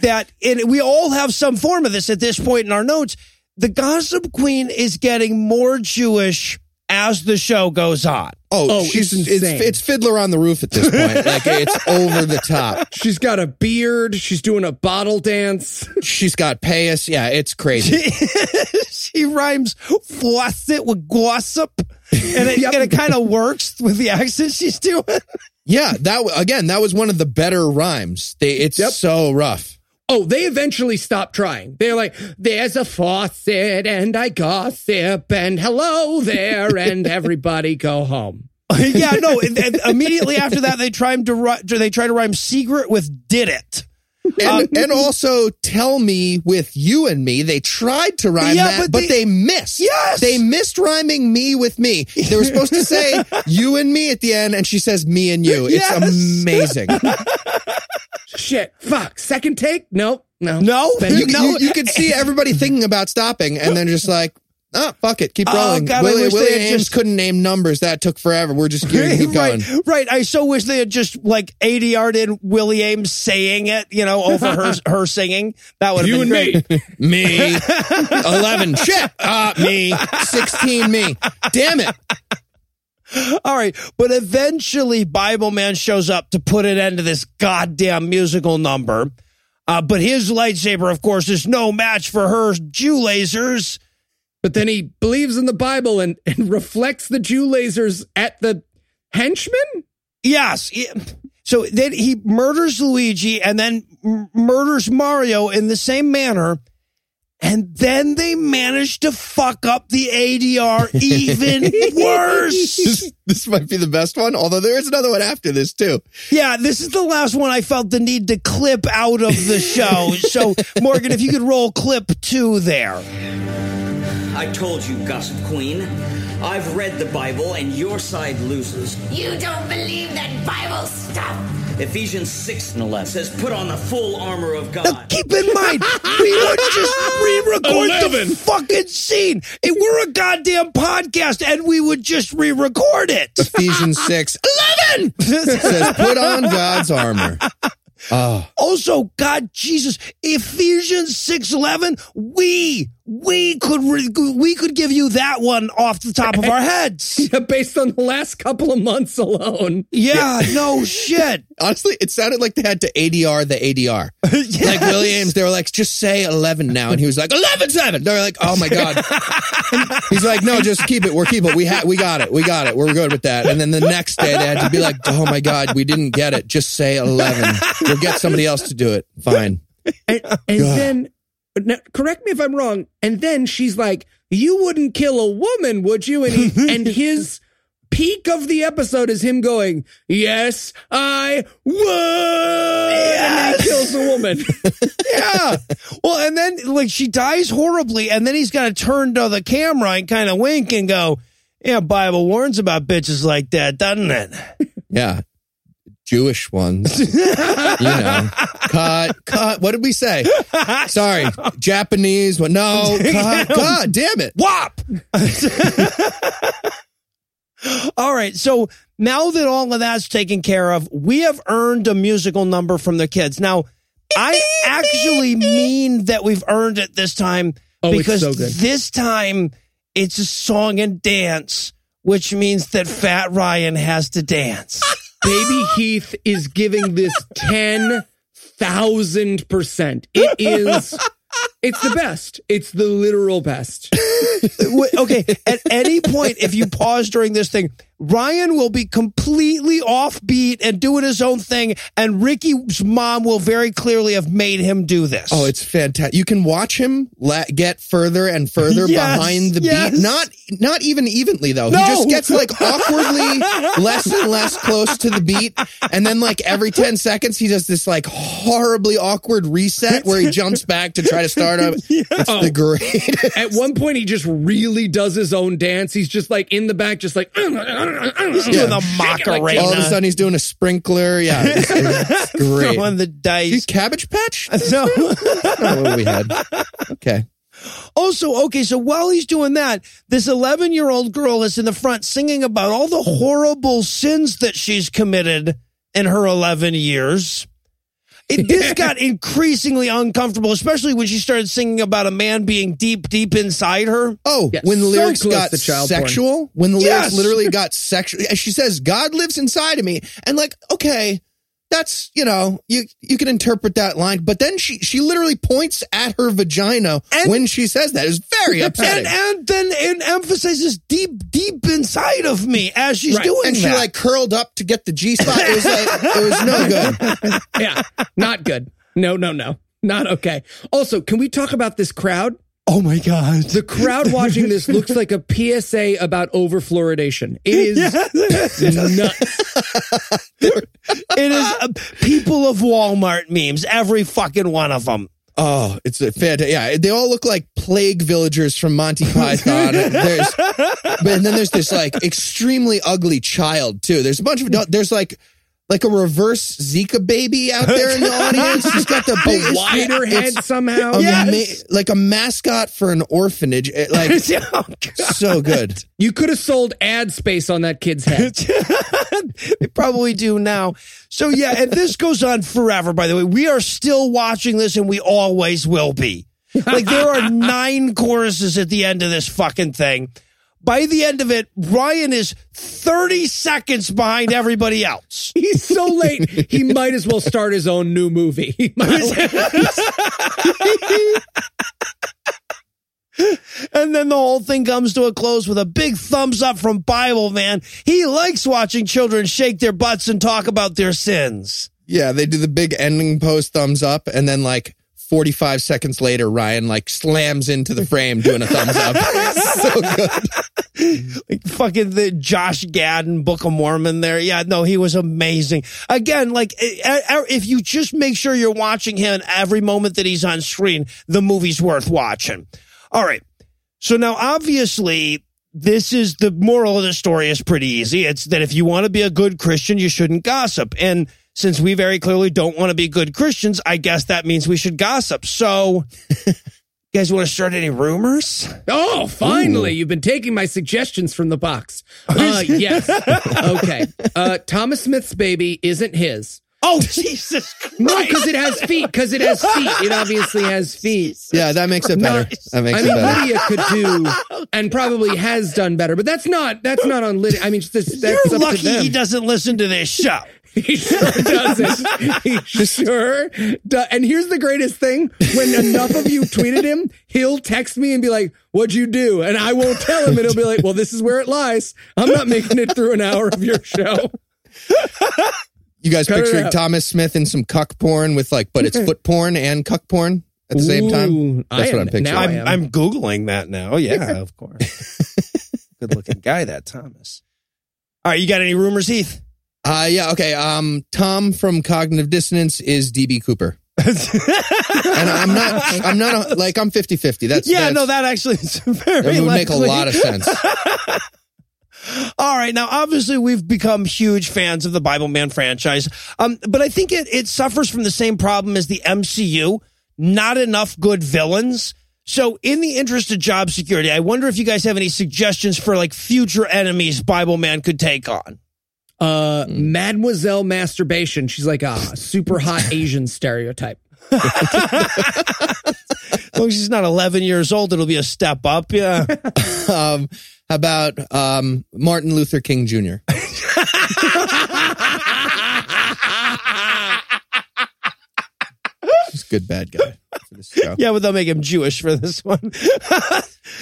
that it, we all have some form of this at this point in our notes. The Gossip Queen is getting more Jewish as the show goes on. Oh, Oh, she's it's it's, insane. it's Fiddler on the Roof at this point. like it's over the top. She's got a beard. She's doing a bottle dance. She's got payas. Yeah, it's crazy. she rhymes faucet with gossip, and it, Yep. it kind of works with the accent she's doing. Yeah, that again, that was one of the better rhymes. They, it's Yep. so rough. Oh, they eventually stopped trying. They're like, there's a faucet and I gossip and hello there and everybody go home. yeah, no. And, and immediately after that, they tried to ri- they try to rhyme secret with did it. And, um, and also tell me with you and me, they tried to rhyme Yeah, that, but but, they- they, missed. Yes! They missed rhyming me with me. They were supposed to say you and me at the end, and she says me and you. Yes! It's amazing. Shit, fuck. Second take? Nope. No. No, Then you, no. you, you could see everybody thinking about stopping and then just like, oh, fuck it, keep Oh, rolling. God, I Willie, they Willie had Aames just- couldn't name numbers. That took forever. We're just going to keep going. right, right. I so wish they had just like ADR'd in Willie Aames saying it, you know, over her her singing. That would have You been and great. me. Me. 11. Shit. Uh, me. 16. Me. Damn it. All right, but eventually Bible Man shows up to put an end to this goddamn musical number. Uh, but his lightsaber, of course, is no match for her Jew lasers. But then he believes in the Bible and, and reflects the Jew lasers at the henchmen? Yes. So then he murders Luigi and then murders Mario in the same manner. And then they managed to fuck up the ADR even worse. This, this might be the best one, although there is another one after this, too. Yeah, this is the last one I felt the need to clip out of the show. so, Morgan, if you could roll clip two there. I told you, Gossip Queen. I've read the Bible, and your side loses. You don't believe that Bible stuff? Ephesians 6 and 11 says, Put on the full armor of God. Now, God. keep in mind, we would just re-record Eleven. the fucking scene. It, we're a goddamn podcast, and we would just re-record it. Ephesians 6. 11! Says, put on God's armor. Oh, Also, God, Jesus, Ephesians six eleven. We we could re- we could give you that one off the top of our heads. Based on the last couple of months alone. Yeah, no shit. honestly, it sounded like they had to ADR the ADR. Yes. Like Williams, they were like, just say 11 now. And he was like, 11 7. They're like, oh my God. He's like, no, just keep it. We're keep it. We, ha- we got it. We got it. We're good with that. And then the next day they had to be like, oh my God, we didn't get it. Just say 11. We'll get somebody else to do it. Fine. And, and then, now, correct me if I'm wrong. And then she's like, "You wouldn't kill a woman, would you?" And he, and his peak of the episode is him going, "Yes, I would." And then he kills the woman. Yeah. Well, and then like she dies horribly, and then he's got to turn to the camera and kind of wink and go, "Yeah, Bible warns about bitches like that, doesn't it?" Yeah. Jewish ones. you know. Cut, cut. What did we say? Sorry. Japanese. What? No. Cut. God damn it. Whop. all right. So now that all of that's taken care of, we have earned a musical number from the kids. Now, I actually mean that we've earned it this time Oh, because so this time it's a song and dance, which means that Fat Ryan has to dance. Baby Heath is giving this 10,000%. It is, it's the best. It's the literal best. Okay, at any point, if you pause during this thing, Ryan will be completely offbeat and doing his own thing, and Ricky's mom will very clearly have made him do this. Oh, it's fantastic. You can watch him la- get further and further Yes, behind the yes. beat. Not not even evenly though. No. He just gets like awkwardly less and less close to the beat. And then like every 10 seconds he does this like horribly awkward reset where he jumps back to try to start up. It's Oh. the great. At one point, he just really does his own dance. He's just like in the back, just like, He's doing the Macarena. All of a sudden, he's doing a sprinkler. Yeah, it's, it's great. throwing the You dice. cabbage patch? No. what we had. Okay. Also, okay, so while he's doing that, this 11 year old girl is in the front singing about all the horrible sins that she's committed in her 11 years. It, this got increasingly uncomfortable, especially when she started singing about a man being deep, deep inside her. Oh, Yeah, when the lyrics close got to child porn. sexual, when the Yes. lyrics literally got sexual, she says, God lives inside of me. And like, okay, that's, you know, you, you can interpret that line, but then she, she literally points at her vagina And- when she says that is very upsetting. And, and then it emphasizes deep, deep inside of me as she's Right. doing and she like curled up to get the G spot. It was like, it was no good. yeah, not good. No, no, no, not okay. Also, can we talk about this crowd? Oh my God. The crowd watching this looks like a PSA about overfluoridation. It is nuts. It is uh, people of Walmart memes, every fucking one of them. Oh, it's a fantastic. Yeah, they all look like plague villagers from Monty Python. there's, but then there's this like extremely ugly child too. There's a bunch of there's like like a reverse Zika baby out there in the audience. He's got the big wider head somehow. ama- like a mascot for an orphanage. It, like Oh, so good. You could have sold ad space on that kid's head. they probably do now. So yeah, and this goes on forever. By the way, we are still watching this, and we always will be. Like there are nine choruses at the end of this fucking thing. By the end of it, Ryan is thirty seconds behind everybody else. He's so late. He might as well start his own new movie. He might as well- And then the whole thing comes to a close with a big thumbs up from Bible Man. He likes watching children shake their butts and talk about their sins. Yeah, they do the big ending post thumbs up, and then like 45 seconds later, Ryan like slams into the frame doing a thumbs up. so good. like fucking the Josh Gad in Book of Mormon there. Yeah, no, he was amazing. Again, like eh, eh, if you just make sure you're watching him every moment that he's on screen, the movie's worth watching. All right. So now obviously this is the moral of the story is pretty easy. It's that if you want to be a good Christian, you shouldn't gossip. And since we very clearly don't want to be good Christians, I guess that means we should gossip. So you guys want to start any rumors? Oh, finally. You've been taking my suggestions from the box. Uh, yes. Okay. Uh, Thomas Smith's baby isn't his. Oh, Jesus Christ. No, because it has feet. Because it has feet. It obviously has feet. Yeah, that makes it better. That makes it better. I mean, better. Lydia could do, and probably has done better, but that's not that's not on Lydia. I mean, just this, that's You're up lucky to them. he doesn't listen to this show. He sure doesn't. He sure does. And here's the greatest thing: when enough of you tweeted him, he'll text me and be like, "What'd you do?" And I won't tell him, and he'll be like, "Well, this is where it lies. I'm not making it through an hour of your show." You guys Cut picturing. Thomas Smith in some cuck porn with like, but it's foot porn and cuck porn at the same time? Ooh, That's I what am- I'm picturing. now I I'm, am. I'm Googling that now. Yeah, of course. Good looking guy, that Thomas. All right, you got any rumors, Heath? Uh, yeah, okay. Um, Tom from Cognitive Dissonance is DB Cooper. and I'm not, I'm not, a, like, I'm 50 50. That's, yeah, that's, no, that actually is very that would make a lot of sense. All right, now obviously we've become huge fans of the Bible Man franchise, um, but I think it, it suffers from the same problem as the MCU. Not enough good villains. So, in the interest of job security, I wonder if you guys have any suggestions for like future enemies Bible Man could take on. Uh, Mademoiselle Masturbation. She's like a super hot Asian stereotype. As long as she's not 11 years old, it'll be a step up. Yeah. um, how about um, Martin Luther King Jr.? He's a good bad guy for this show. yeah, but they'll make him Jewish for this one.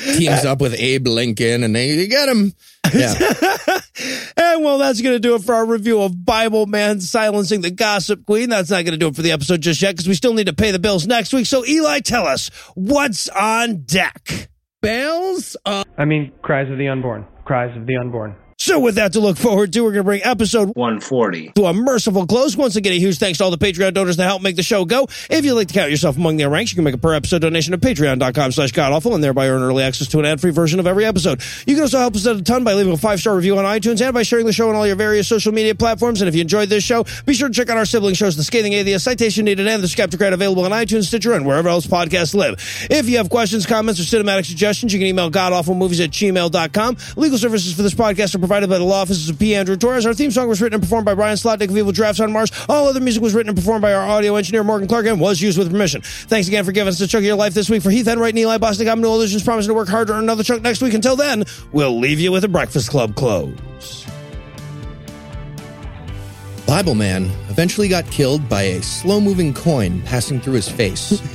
Teams up with Abe Lincoln and they, they get him. Yeah. And well, that's going to do it for our review of Bible Man silencing the gossip queen. That's not going to do it for the episode just yet because we still need to pay the bills next week. So, Eli, tell us what's on deck. Bells. Uh, I mean, cries of the unborn. Cries of the unborn. So, with that to look forward to, we're going to bring episode 140. to a merciful close. Once again, a huge thanks to all the Patreon donors that help make the show go. If you'd like to count yourself among their ranks, you can make a per episode donation at patreon.com slash godawful and thereby earn early access to an ad-free version of every episode. You can also help us out a ton by leaving a five-star review on iTunes and by sharing the show on all your various social media platforms. And if you enjoyed this show, be sure to check out our sibling shows, The Scathing Atheist, Citation Needed, and The Skeptic Skeptocrat available on iTunes, Stitcher, and wherever else podcasts live. If you have questions, comments, or cinematic suggestions, you can email godawfulmovies at gmail.com. Legal services for this podcast are provided by the law offices of P. Andrew Torres. Our theme song was written and performed by Ryan Slotnick of Evil Giraffes on Mars. All other music was written and performed by our audio engineer, Morgan Clarke, and was used with permission. Thanks again for giving us a chunk of your life this week. For Heath Enwright and Eli Bosnick, I'm Noah Lugeons, promising to work harder on another chunk next week. Until then, we'll leave you with a Breakfast Club close. Bible Man eventually got killed by a slow moving coin passing through his face.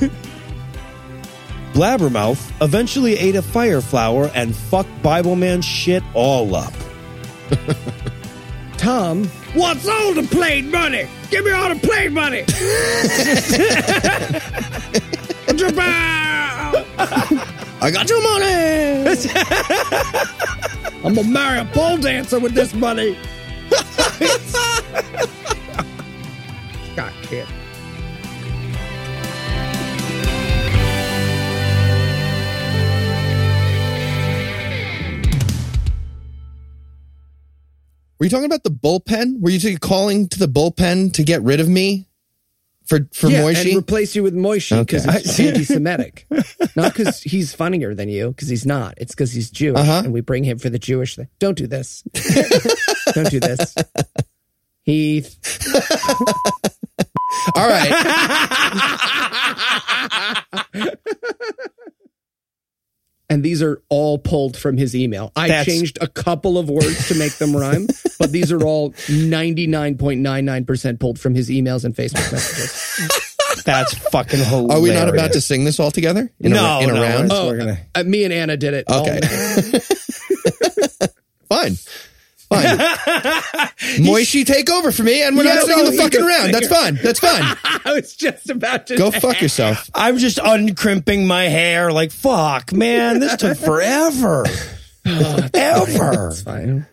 Blabbermouth eventually ate a fire flower and fucked Bible Man shit all up. Tom, what's all the plane money? Give me all the plane money. I got your money! I'm gonna marry a pole dancer with this money. God kid. Were you talking about the bullpen? Were you calling to the bullpen to get rid of me for for yeah, Moishi? and replace you with Moishi because Okay. it's anti-Semitic. not because he's funnier than you, because he's not. It's because he's Jewish, Uh-huh. and we bring him for the Jewish thing. Don't do this. Don't do this. Heath. All right. And these are all pulled from his email. I That's- changed a couple of words to make them rhyme, but these are all 99.99% pulled from his emails and Facebook messages. That's fucking hilarious. Are we not about to sing this all together? In No, a, in a no, round? Oh, we're gonna- uh, me and Anna did it. Okay. night. Fine. Fine. Moishi, take over for me, and we're not no, the fucking round. That's fine. That's fine. I was just about to Go fuck yourself. I'm just uncrimping my hair like fuck, man. This took forever. Oh, Ever. It's fine.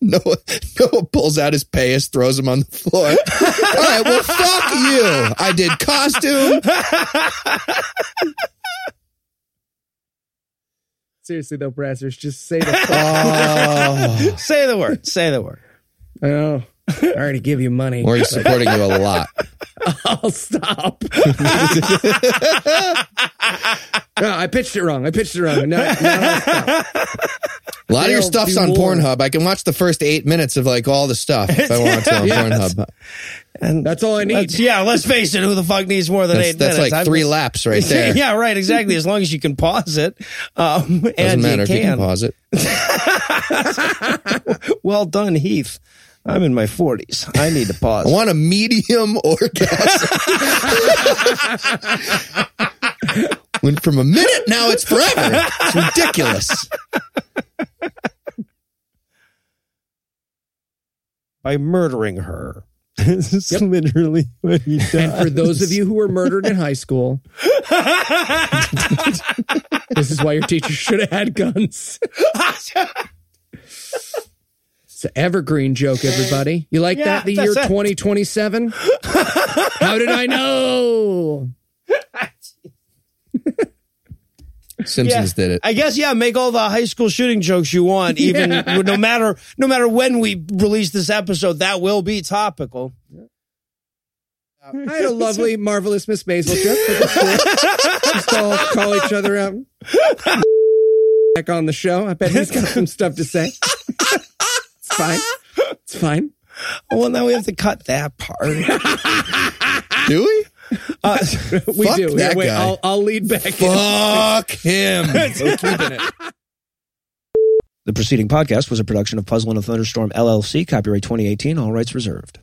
Noah, Noah pulls out his payas, throws him on the floor. All right, well, fuck you. I did costume. Seriously though, Brazzers, just say the Oh, Say the word. Say the word. Oh, I already give you money. we're supporting you a lot. I'll stop. no, I pitched it wrong. I pitched it wrong. No, no, I'll stop. A lot of your stuff's on more. Pornhub. I can watch the first eight minutes of like all the stuff if I want to on Yes. Pornhub. And That's all I need. let's- yeah, let's face it. Who the fuck needs more than That's, eight that's minutes? like I'm three laps right there. yeah, right. Exactly. As long as you can pause it, um, Doesn't and matter you if you can can. pause it. Well done, Heath. I'm in my 40s. I need to pause. I want a medium orgasm. Went from a minute, now it's forever. It's ridiculous. by murdering her. This is literally what he does. And for those of you who were murdered in high school, this is why your teacher should have had guns. It's an evergreen joke, everybody. You like Yeah, that? The year 2027? How did I know? Simpsons did it. I guess yeah, make all the high school shooting jokes you want, even no matter no matter when we release this episode, that will be topical. I had a lovely, marvelous Miss Maisel trip. It was cool. Just all call each other out. Back on the show. I bet he's got some stuff to say. it's fine. It's fine. Well, now we have to cut that part. Do we? Uh, We Fuck do. Here, that wait, guy. I'll, I'll lead back in. Fuck him. the preceding podcast was a production of Puzzle in a Thunderstorm LLC, copyright 2018, all rights reserved.